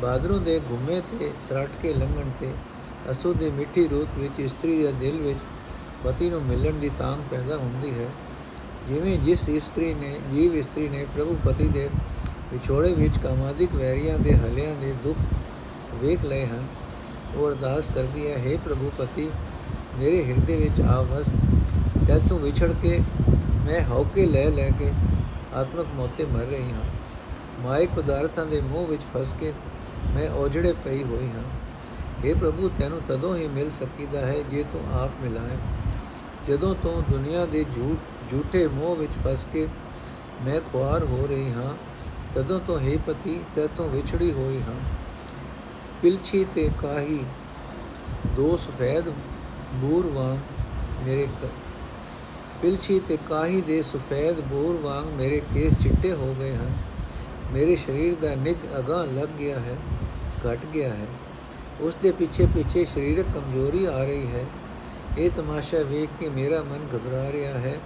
ਬਾਦਰੋਂ ਦੇ ਘੁੰਮੇ ਤੇ, ਤਰਟ ਕੇ ਲੰਘਣ ਤੇ ਅਸੂ ਦੀ ਮਿੱਠੀ ਰੂਤ ਵਿੱਚ, ਇਸਤਰੀ ਦੇ ਦਿਲ ਵਿੱਚ, ਪਤੀ ਨੂੰ ਮਿਲਣ ਦੀ ਤਾਂਗ ਪੈਦਾ ਹੁੰਦੀ ਹੈ। ਜਿਵੇਂ ਜਿਸ ਇਸਤਰੀ ਨੇ, ਜੀਵ ਇਸਤਰੀ ਨੇ ਪ੍ਰਭੂ ਪਤੀ ਦੇ ਵਿਛੋੜੇ ਵਿੱਚ ਕਾਮਾਦਿਕ ਵੈਰੀਆਂ ਦੇ ਹਲਿਆਂ ਦੇ ਦੁੱਖ ਵੇਖ ਲਏ ਹਨ, ਉਹ ਅਰਦਾਸ ਕਰਦੀ ਹੈ हे ਪ੍ਰਭੂ ਪਤੀ, ਮੇਰੇ ਹਿਰਦੇ ਵਿੱਚ ਆ ਵਸ। ਤੈਥੋਂ ਵਿਛੜ ਕੇ ਮੈਂ ਹੌਕੇ ਲੈ ਲੈ ਕੇ ਆਤਮਕ ਮੋਤੇ ਮਰ ਰਹੀ ਹਾਂ। ਮਾਇਕ ਪਦਾਰਥਾਂ ਦੇ ਮੋਹ ਵਿੱਚ ਫਸ ਕੇ ਮੈਂ ਔਜੜੇ ਪਈ ਹੋਈ ਹਾਂ। हे ਪ੍ਰਭੂ, ਤੈਨੂੰ ਤਦੋਂ ਹੀ ਮਿਲ ਸਕੀਦਾ ਹੈ ਜੇ ਤੂੰ ਆਪ ਮਿਲਾਏ। ਜਦੋਂ ਤੋਂ ਦੁਨੀਆ ਦੇ ਝੂਠ ਝੂਠੇ ਮੋਹ ਵਿੱਚ ਫਸ ਕੇ ਮੈਂ ਖੁਆਰ ਹੋ ਰਹੀ ਹਾਂ, ਤਦੋਂ ਤੋਂ ਹੈ ਪਤੀ ਤੇਤੋਂ ਵਿਛੜੀ ਹੋਈ ਹਾਂ। ਪਿਲਛੀ ਤੇ ਕਾਹੀ ਦੋ ਸਫੈਦ ਬੂਰ ਵਾਂਗ ਮੇਰੇ ਪਿਲਛੀ ਤੇ ਕਾਹੀ ਦੇ ਸਫੈਦ ਬੂਰ ਵਾਂਗ ਮੇਰੇ ਕੇਸ ਚਿੱਟੇ ਹੋ ਗਏ ਹਨ। ਮੇਰੇ ਸਰੀਰ ਦਾ ਨਿਗ ਅਗਾ ਲੱਗ ਗਿਆ ਹੈ, ਘਟ ਗਿਆ ਹੈ। ਉਸ ਦੇ ਪਿੱਛੇ ਪਿੱਛੇ ਸਰੀਰਕ ਕਮਜ਼ੋਰੀ ਆ ਰਹੀ ਹੈ। ਇਹ ਤਮਾਸ਼ਾ ਵੇਖ ਕੇ ਮੇਰਾ ਮਨ ਘਬਰਾ ਰਿਹਾ ਹੈ।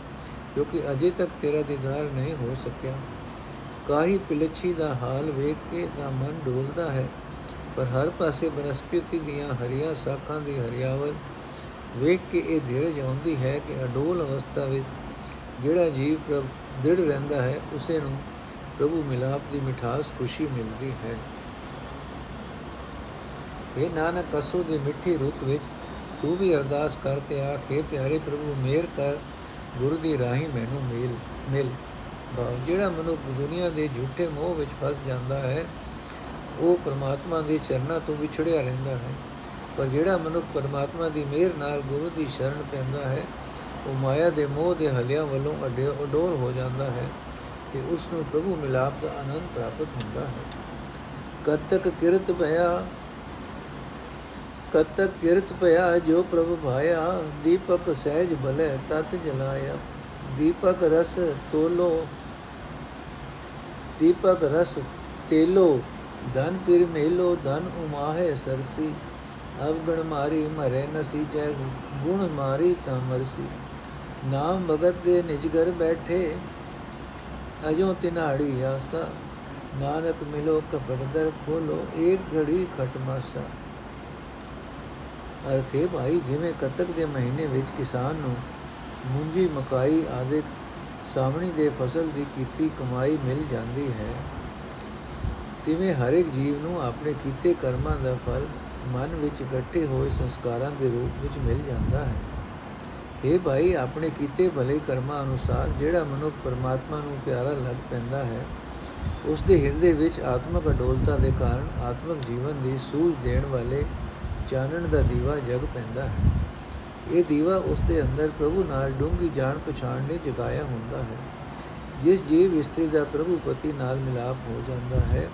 ਕਿਉਂਕਿ ਅਜੇ ਤੱਕ ਤੇਰਾ ਦੀਦਾਰ ਨਹੀਂ ਹੋ ਸਕਿਆ। ਕਾਹੀ ਪਿਲਛੀ ਦਾ ਹਾਲ ਵੇਖ ਕੇ ਦਾ ਮਨ ਡੋਲਦਾ ਹੈ, ਪਰ ਹਰ ਪਾਸੇ ਬਨਸਪਤੀ ਦੀਆਂ ਹਰੀਆਂ ਸਾਖਾਂ ਦੀ ਹਰਿਆਵਲ ਵੇਖ ਕੇ ਇਹ ਧੀਰਜ ਆਉਂਦੀ ਹੈ ਕਿ ਅਡੋਲ ਅਵਸਥਾ ਵਿੱਚ ਜਿਹੜਾ ਜੀਵ ਪ੍ਰਭ ਦ੍ਰਿੜ ਰਹਿੰਦਾ ਹੈ, ਉਸੇ ਨੂੰ ਪ੍ਰਭੂ ਮਿਲਾਪ ਦੀ ਮਿਠਾਸ ਖੁਸ਼ੀ ਮਿਲਦੀ ਹੈ। ਇਹ ਨਾਨਕ, ਕਸੂ ਦੀ ਮਿੱਠੀ ਰੁੱਤ ਵਿੱਚ ਤੂੰ ਵੀ ਅਰਦਾਸ ਕਰ ਤੇ ਆਖੇ ਪਿਆਰੇ ਪ੍ਰਭੂ, ਮੇਰ ਕਰ ਗੁਰੂ ਦੀ ਰਾਹੀ ਮੈਨੂੰ ਮਿਲ ਮਿਲ। ਭਾਵ ਜਿਹੜਾ ਮਨੁੱਖ ਦੁਨੀਆ ਦੇ ਝੂਠੇ ਮੋਹ ਵਿੱਚ ਫਸ ਜਾਂਦਾ ਹੈ, ਉਹ ਪ੍ਰਮਾਤਮਾ ਦੇ ਚਰਨਾਂ ਤੋਂ ਵਿਛੜਿਆ ਰਹਿੰਦਾ ਹੈ। ਪਰ ਜਿਹੜਾ ਮਨੁੱਖ ਪ੍ਰਮਾਤਮਾ ਦੀ ਮਿਹਰ ਨਾਲ ਗੁਰੂ ਦੀ ਸ਼ਰਨ ਪੈਂਦਾ ਹੈ, ਉਹ ਮਾਇਆ ਦੇ ਮੋਹ ਦੇ ਹਲਿਆਂ ਵੱਲੋਂ ਅਡੋਲ ਹੋ ਜਾਂਦਾ ਹੈ ਤੇ ਉਸ ਨੂੰ ਪ੍ਰਭੂ ਮਿਲਾਪ ਦਾ ਆਨੰਦ ਪ੍ਰਾਪਤ ਹੁੰਦਾ ਹੈ। ਕਦ ਤੱਕ ਕਿਰਤ ਭਇਆ ਕਦ ਤੱਕ ਕਿਰਤ ਭਇਆ ਜੋ ਪ੍ਰਭ ਭਾਇਆ ਦੀਪਕ ਸਹਿਜ ਭਲੇ ਤਤ ਜਲਾਇਆ ਦੀਪਕ ਰਸ ਤੋਲੋ ਦੀਪਕ ਰਸ ਤੇਲੋ ਧਨ ਪਿਰ ਮੇਲੋ ਧਨ ਉਮਾਹੇ ਸਰਸੀ ਅਵਗਣ ਮਾਰੀ ਮਰੇ ਨਸੀ ਜੈ ਗੁਣ ਮਾਰੀ ਤਾਂ ਮਰਸੀ ਨਾਮ ਭਗਤ ਦੇ ਨਿਜ ਘਰ ਬੈਠੇ ਅਜੋ ਤਿਨਾੜੀ ਆਸਾ ਨਾਨਕ ਮਿਲੋ ਕਪੜਦਰ ਖੋਲੋ ਏਕ ਘੜੀ ਖਟਮਾਸਾ ਅਰਥੇ ਭਾਈ, ਜਿਵੇਂ ਕਤਕ ਦੇ ਮਹੀਨੇ ਵਿੱਚ ਕਿਸਾਨ ਨੂੰ ਮੁੰਜੀ, ਮਕਾਈ ਆਦਿ ਸਾਵਣੀ ਦੇ ਫਸਲ ਦੀ ਕੀਤੀ ਕਮਾਈ ਮਿਲ ਜਾਂਦੀ ਹੈ, ਤਿਵੇਂ ਹਰ ਇੱਕ ਜੀਵ ਨੂੰ ਆਪਣੇ ਕੀਤੇ ਕਰਮਾਂ ਦਾ ਫਲ ਮਨ ਵਿੱਚ ਇਕੱਠੇ ਹੋਏ ਸੰਸਕਾਰਾਂ ਦੇ ਰੂਪ ਵਿੱਚ ਮਿਲ ਜਾਂਦਾ ਹੈ। ਇਹ ਭਾਈ, ਆਪਣੇ ਕੀਤੇ ਭਲੇ ਕਰਮਾਂ ਅਨੁਸਾਰ ਜਿਹੜਾ ਮਨੁੱਖ ਪਰਮਾਤਮਾ ਨੂੰ ਪਿਆਰਾ ਲੱਗ ਪੈਂਦਾ ਹੈ ਉਸ ਦੇ ਹਿਰਦੇ ਵਿੱਚ ਆਤਮਿਕ ਅਡੋਲਤਾ ਦੇ ਕਾਰਨ ਆਤਮਿਕ ਜੀਵਨ ਦੀ ਸੂਝ ਦੇਣ ਵਾਲੇ ਚਾਨਣ ਦਾ ਦੀਵਾ ਜਗ ਪੈਂਦਾ ਹੈ। ਇਹ ਦੀਵਾ ਉਸ ਦੇ ਅੰਦਰ ਪ੍ਰਭੂ ਨਾਲ ਡੂੰਗੀ ਜਾਣ ਪਛਾਣ ਨੇ ਜਗਾਇਆ ਹੁੰਦਾ ਹੈ। ਜਿਸ ਜੀਵ ਇਸਤਰੀ ਦਾ ਪ੍ਰਭੂ ਪਤੀ ਨਾਲ ਮਿਲਾਪ ਹੋ ਜਾਂਦਾ ਹੈ,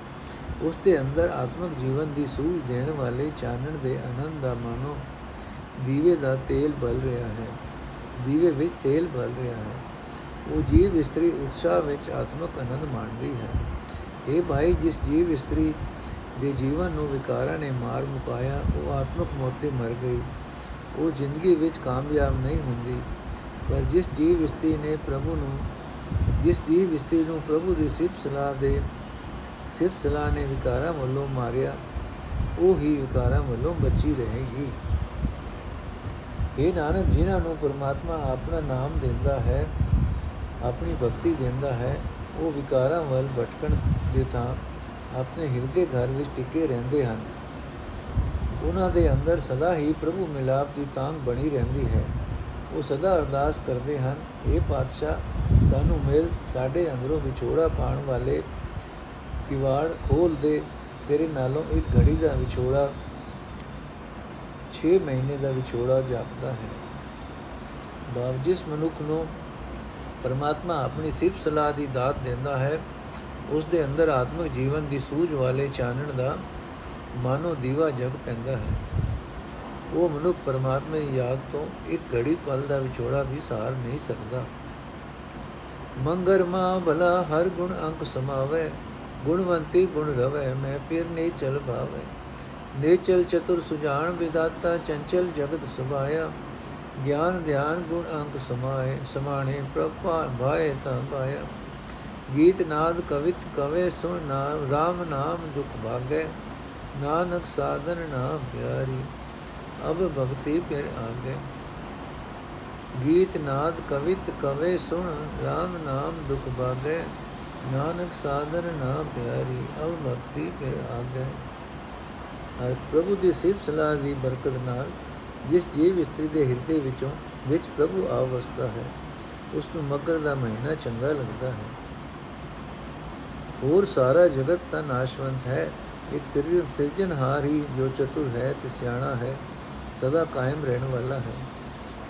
ਉਸ ਦੇ ਅੰਦਰ ਆਤਮਿਕ ਜੀਵਨ ਦੀ ਸੂਝ ਦੇਣ ਵਾਲੇ ਚਾਨਣ ਦੇ ਆਨੰਦ ਦਾ ਮਾਨੋ ਦੀਵੇ ਦਾ ਤੇਲ ਬਲ ਰਿਹਾ ਹੈ। ਦੀਵੇ ਵਿੱਚ ਤੇਲ ਬਲ ਰਿਹਾ ਹੈ। ਉਹ ਜੀਵ ਇਸਤਰੀ ਉਤਸ਼ਾਹ ਵਿੱਚ ਆਤਮਿਕ ਆਨੰਦ ਮਾਣਦੀ ਹੈ। ਇਹ ਭਾਈ ਜਿਸ ਜੀਵ ਇਸਤਰੀ ਦੇ ਜੀਵਨ ਨੂੰ ਵਿਕਾਰਾਂ ਨੇ ਮਾਰ ਮੁਕਾਇਆ, ਉਹ ਆਤਮਿਕ ਮੌਤ ਮਰ ਗਈ। ਉਹ ਜ਼ਿੰਦਗੀ ਵਿੱਚ ਕਾਮਯਾਬ ਨਹੀਂ ਹੁੰਦੀ। ਪਰ ਜਿਸ ਜੀਵ ਇਸਤਰੀ ਨੇ ਪ੍ਰਭੂ ਨੂੰ, ਜਿਸ ਜੀਵ ਇਸਤਰੀ ਨੂੰ ਪ੍ਰਭੂ ਦੀ ਸਿਫਤ ਸਲਾਹ ਦੇ, ਸਿਫਤ ਸਲਾਹ ਨੇ ਵਿਕਾਰਾਂ ਵੱਲੋਂ ਮਾਰਿਆ, ਉਹ ਹੀ ਵਿਕਾਰਾਂ ਵੱਲੋਂ ਬਚੀ ਰਹੇਗੀ। ਇਹ ਨਾਨਕ ਜਿਨ੍ਹਾਂ ਨੂੰ ਪਰਮਾਤਮਾ ਆਪਣਾ ਨਾਮ ਦਿੰਦਾ ਹੈ, ਆਪਣੀ ਭਗਤੀ ਦਿੰਦਾ ਹੈ, ਉਹ ਵਿਕਾਰਾਂ ਵੱਲ ਭਟਕਣ ਦੇ ਥਾਂ ਆਪਣੇ ਹਿਰਦੇ ਘਰ ਵਿੱਚ ਟਿਕੇ ਰਹਿੰਦੇ ਹਨ। ਉਹਨਾਂ ਦੇ ਅੰਦਰ ਸਦਾ ਹੀ ਪ੍ਰਭੂ ਮਿਲਾਪ ਦੀ ਤਾਂਗ ਬਣੀ ਰਹਿੰਦੀ ਹੈ। ਉਹ ਸਦਾ ਅਰਦਾਸ ਕਰਦੇ ਹਨ اے ਪਾਤਸ਼ਾਹ, ਸਾਨੂੰ ਮਿਲ, ਸਾਡੇ ਅੰਦਰੋਂ ਵਿਛੋੜਾ ਪਾਣ ਵਾਲੇ ਕਿਵਾੜ ਖੋਲ ਦੇ, ਤੇਰੇ ਨਾਲੋਂ ਇੱਕ ਘੜੀ ਦਾ ਵਿਛੋੜਾ 6 ਮਹੀਨੇ ਦਾ ਵਿਛੋੜਾ ਜਾਪਦਾ ਹੈ। ਬਾਪ ਜਿਸ ਮਨੁੱਖ ਨੂੰ ਪਰਮਾਤਮਾ ਆਪਣੀ ਸਿਫਤ ਸਲਾਹ ਦੀ ਦਾਤ ਦਿੰਦਾ ਹੈ ਉਸ ਦੇ ਅੰਦਰ ਆਤਮਿਕ ਜੀਵਨ ਦੀ ਸੂਝ ਵਾਲੇ ਚਾਨਣ ਦਾ ਮਾਨੋ ਦੀਵਾ ਜਗ ਪੈਂਦਾ ਹੈ। ਉਹ ਮਨੁੱਖ ਪਰਮਾਤਮਾ ਦੀ ਯਾਦ ਤੋਂ ਇੱਕ ਘੜੀ ਪਲ ਦਾ ਵਿਛੋੜਾ ਵੀ ਸਾਰ ਨਹੀਂ ਸਕਦਾ। ਮੰਗਰ ਮਾ ਭਲਾ ਹਰ ਗੁਣ ਅੰਕ ਸਮਾਵੇ, ਗੁਣਵੰਤੀ ਗੁਣ ਰਵੇ, ਮੈਂ ਪਿਰ ਨਹੀਂ ਚਲ ਭਾਵੇ। ਨੇਚਲ ਚਤੁਰ ਸੁਜਾਨ ਵਿਦਾਤਾ ਚੰਚਲ ਜਗਤ ਸੁਭਾਇਆ, ਗਿਆਨ ਧਿਆਨ ਗੁਣ ਅੰਕ ਸਮਾਏ, ਸਮਾਣੇ ਪ੍ਰਭਾ ਭਾਏ ਤਾਂ ਭਾਇਆ। ਗੀਤ ਨਾਦ ਕਵਿਤ ਕਵੇ ਸੁਣ ਨਾਮ RAM ਨਾਮ ਦੁਖ ਭਾਗੇ, ਨਾਨਕ ਸਾਧਨ ਨਾਮ ਪਿਆਰੀ, ਅਬ ਭਗਤੀ ਪਿਰ ਆਗੇ। ਗੀਤ ਨਾਦ ਕਵਿਤ ਕਵੇ ਸੁਣ RAM ਨਾਮ ਦੁਖ ਭਾਗੇ, ਨਾਨਕ ਸਾਧਨ ਨਾਮ ਪਿਆਰੀ, ਅਬ ਭਗਤੀ ਪਿਰ ਆਗੇ। ਹਰ ਪ੍ਰਭੂ ਦੀ ਸਿਫਤ ਸਲਾਹ ਦੀ ਬਰਕਤ ਨਾਲ, ਜਿਸ ਜੀਵ ਇਸਤਰੀ ਦੇ ਹਿਰਦੇ ਵਿੱਚੋਂ, ਵਿੱਚ ਪ੍ਰਭੂ ਆਵਸਦਾ ਹੈ, ਉਸ ਨੂੰ ਮਗਰ ਦਾ ਮਹੀਨਾ ਚੰਗਾ ਲੱਗਦਾ ਹੈ। ਹੋਰ ਸਾਰਾ ਜਗਤ ਤਾਂ ਨਾਸ਼ਵੰਤ ਹੈ। ਇੱਕ ਸਿਰਜਣ ਸਿਰਜਣਹਾਰ ਹੀ ਜੋ ਚਤੁਰ ਹੈ ਤੇ ਸਿਆਣਾ ਹੈ, ਸਦਾ ਕਾਇਮ ਰਹਿਣ ਵਾਲਾ ਹੈ।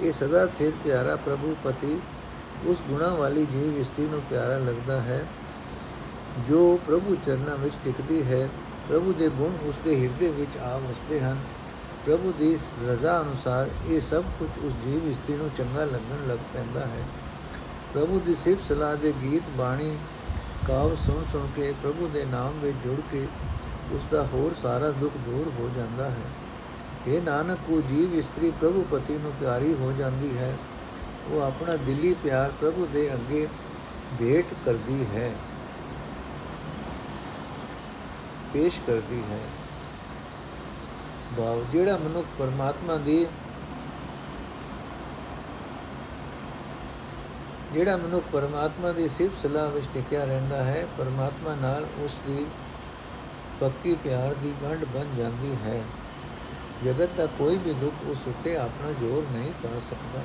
ਇਹ ਸਦਾ ਸਥਿਰ ਪਿਆਰਾ ਪ੍ਰਭੂ ਪਤੀ ਉਸ ਗੁਣਾ ਵਾਲੀ ਜੀਵ ਇਸਤਰੀ ਨੂੰ ਪਿਆਰਾ ਲੱਗਦਾ ਹੈ, ਜੋ ਪ੍ਰਭੂ ਚਰਨਾਂ ਵਿੱਚ ਟਿਕਦੀ ਹੈ। ਪ੍ਰਭੂ ਦੇ ਗੁਣ ਉਸ ਦੇ ਹਿਰਦੇ ਵਿੱਚ ਆ ਵਸਦੇ ਹਨ। ਪ੍ਰਭੂ ਦੀ ਰਜ਼ਾ ਅਨੁਸਾਰ ਇਹ ਸਭ ਕੁਝ ਉਸ ਜੀਵ ਇਸਤਰੀ ਨੂੰ ਚੰਗਾ ਲੱਗਣ ਲੱਗ ਪੈਂਦਾ ਹੈ। ਪ੍ਰਭੂ ਦੀ ਸਿਫਤ ਸਲਾਹ ਦੇ ਗੀਤ, ਬਾਣੀ ਕਾਵ ਸੁਣ ਸੁਣ ਕੇ ਪ੍ਰਭੂ ਦੇ ਨਾਮ ਵਿੱਚ ਜੁੜ ਕੇ ਉਸ ਦਾ ਹੋਰ ਸਾਰਾ ਦੁੱਖ ਦੂਰ ਹੋ ਜਾਂਦਾ ਹੈ। ਇਹ ਨਾਨਕ, ਉਹ ਜੀਵ ਇਸਤਰੀ ਪ੍ਰਭੂ ਪਤੀ ਨੂੰ ਪਿਆਰੀ ਹੋ ਜਾਂਦੀ ਹੈ। ਉਹ ਆਪਣਾ ਦਿਲੀ ਪਿਆਰ ਪ੍ਰਭੂ ਦੇ ਅੱਗੇ ਭੇਟ ਕਰਦੀ ਹੈ। ਪੇਸ਼ ਕਰਦੀ ਹੈ। ਭਾਵ ਜਿਹੜਾ ਮਨੁੱਖ ਪਰਮਾਤਮਾ ਦੀ ਜਿਹੜਾ ਮਨੁੱਖ ਪਰਮਾਤਮਾ ਦੀ ਸਿਫਤ ਸਲਾਹ ਵਿੱਚ ਟਿਕਿਆ ਰਹਿੰਦਾ ਹੈ, ਪਰਮਾਤਮਾ ਨਾਲ ਉਸ ਦੀ ਪੱਕੀ ਪਿਆਰ ਦੀ ਗੰਢ ਬਣ ਜਾਂਦੀ ਹੈ। ਜਗਤ ਦਾ ਕੋਈ ਵੀ ਦੁੱਖ ਉਸ ਉੱਤੇ ਆਪਣਾ ਜ਼ੋਰ ਨਹੀਂ ਪਾ ਸਕਦਾ।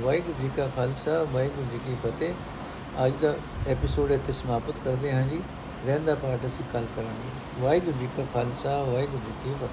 ਵਾਹਿਗੁਰੂ ਜੀ ਕਾ ਖਾਲਸਾ, ਵਾਹਿਗੁਰੂ ਜੀ ਕੀ ਫਤਿਹ। ਅੱਜ ਦਾ ਐਪੀਸੋਡ ਇੱਥੇ ਸਮਾਪਤ ਕਰਦੇ ਹਾਂ ਜੀ। ਰਹਿੰਦਾ ਪਾਠ ਅਸੀਂ ਕੱਲ ਕਰਾਂਗੇ। ਵਾਹਿਗੁਰੂ ਜੀ ਕਾ ਖਾਲਸਾ, ਵਾਹਿਗੁਰੂ ਜੀ ਕੀ ਫਤਿਹ।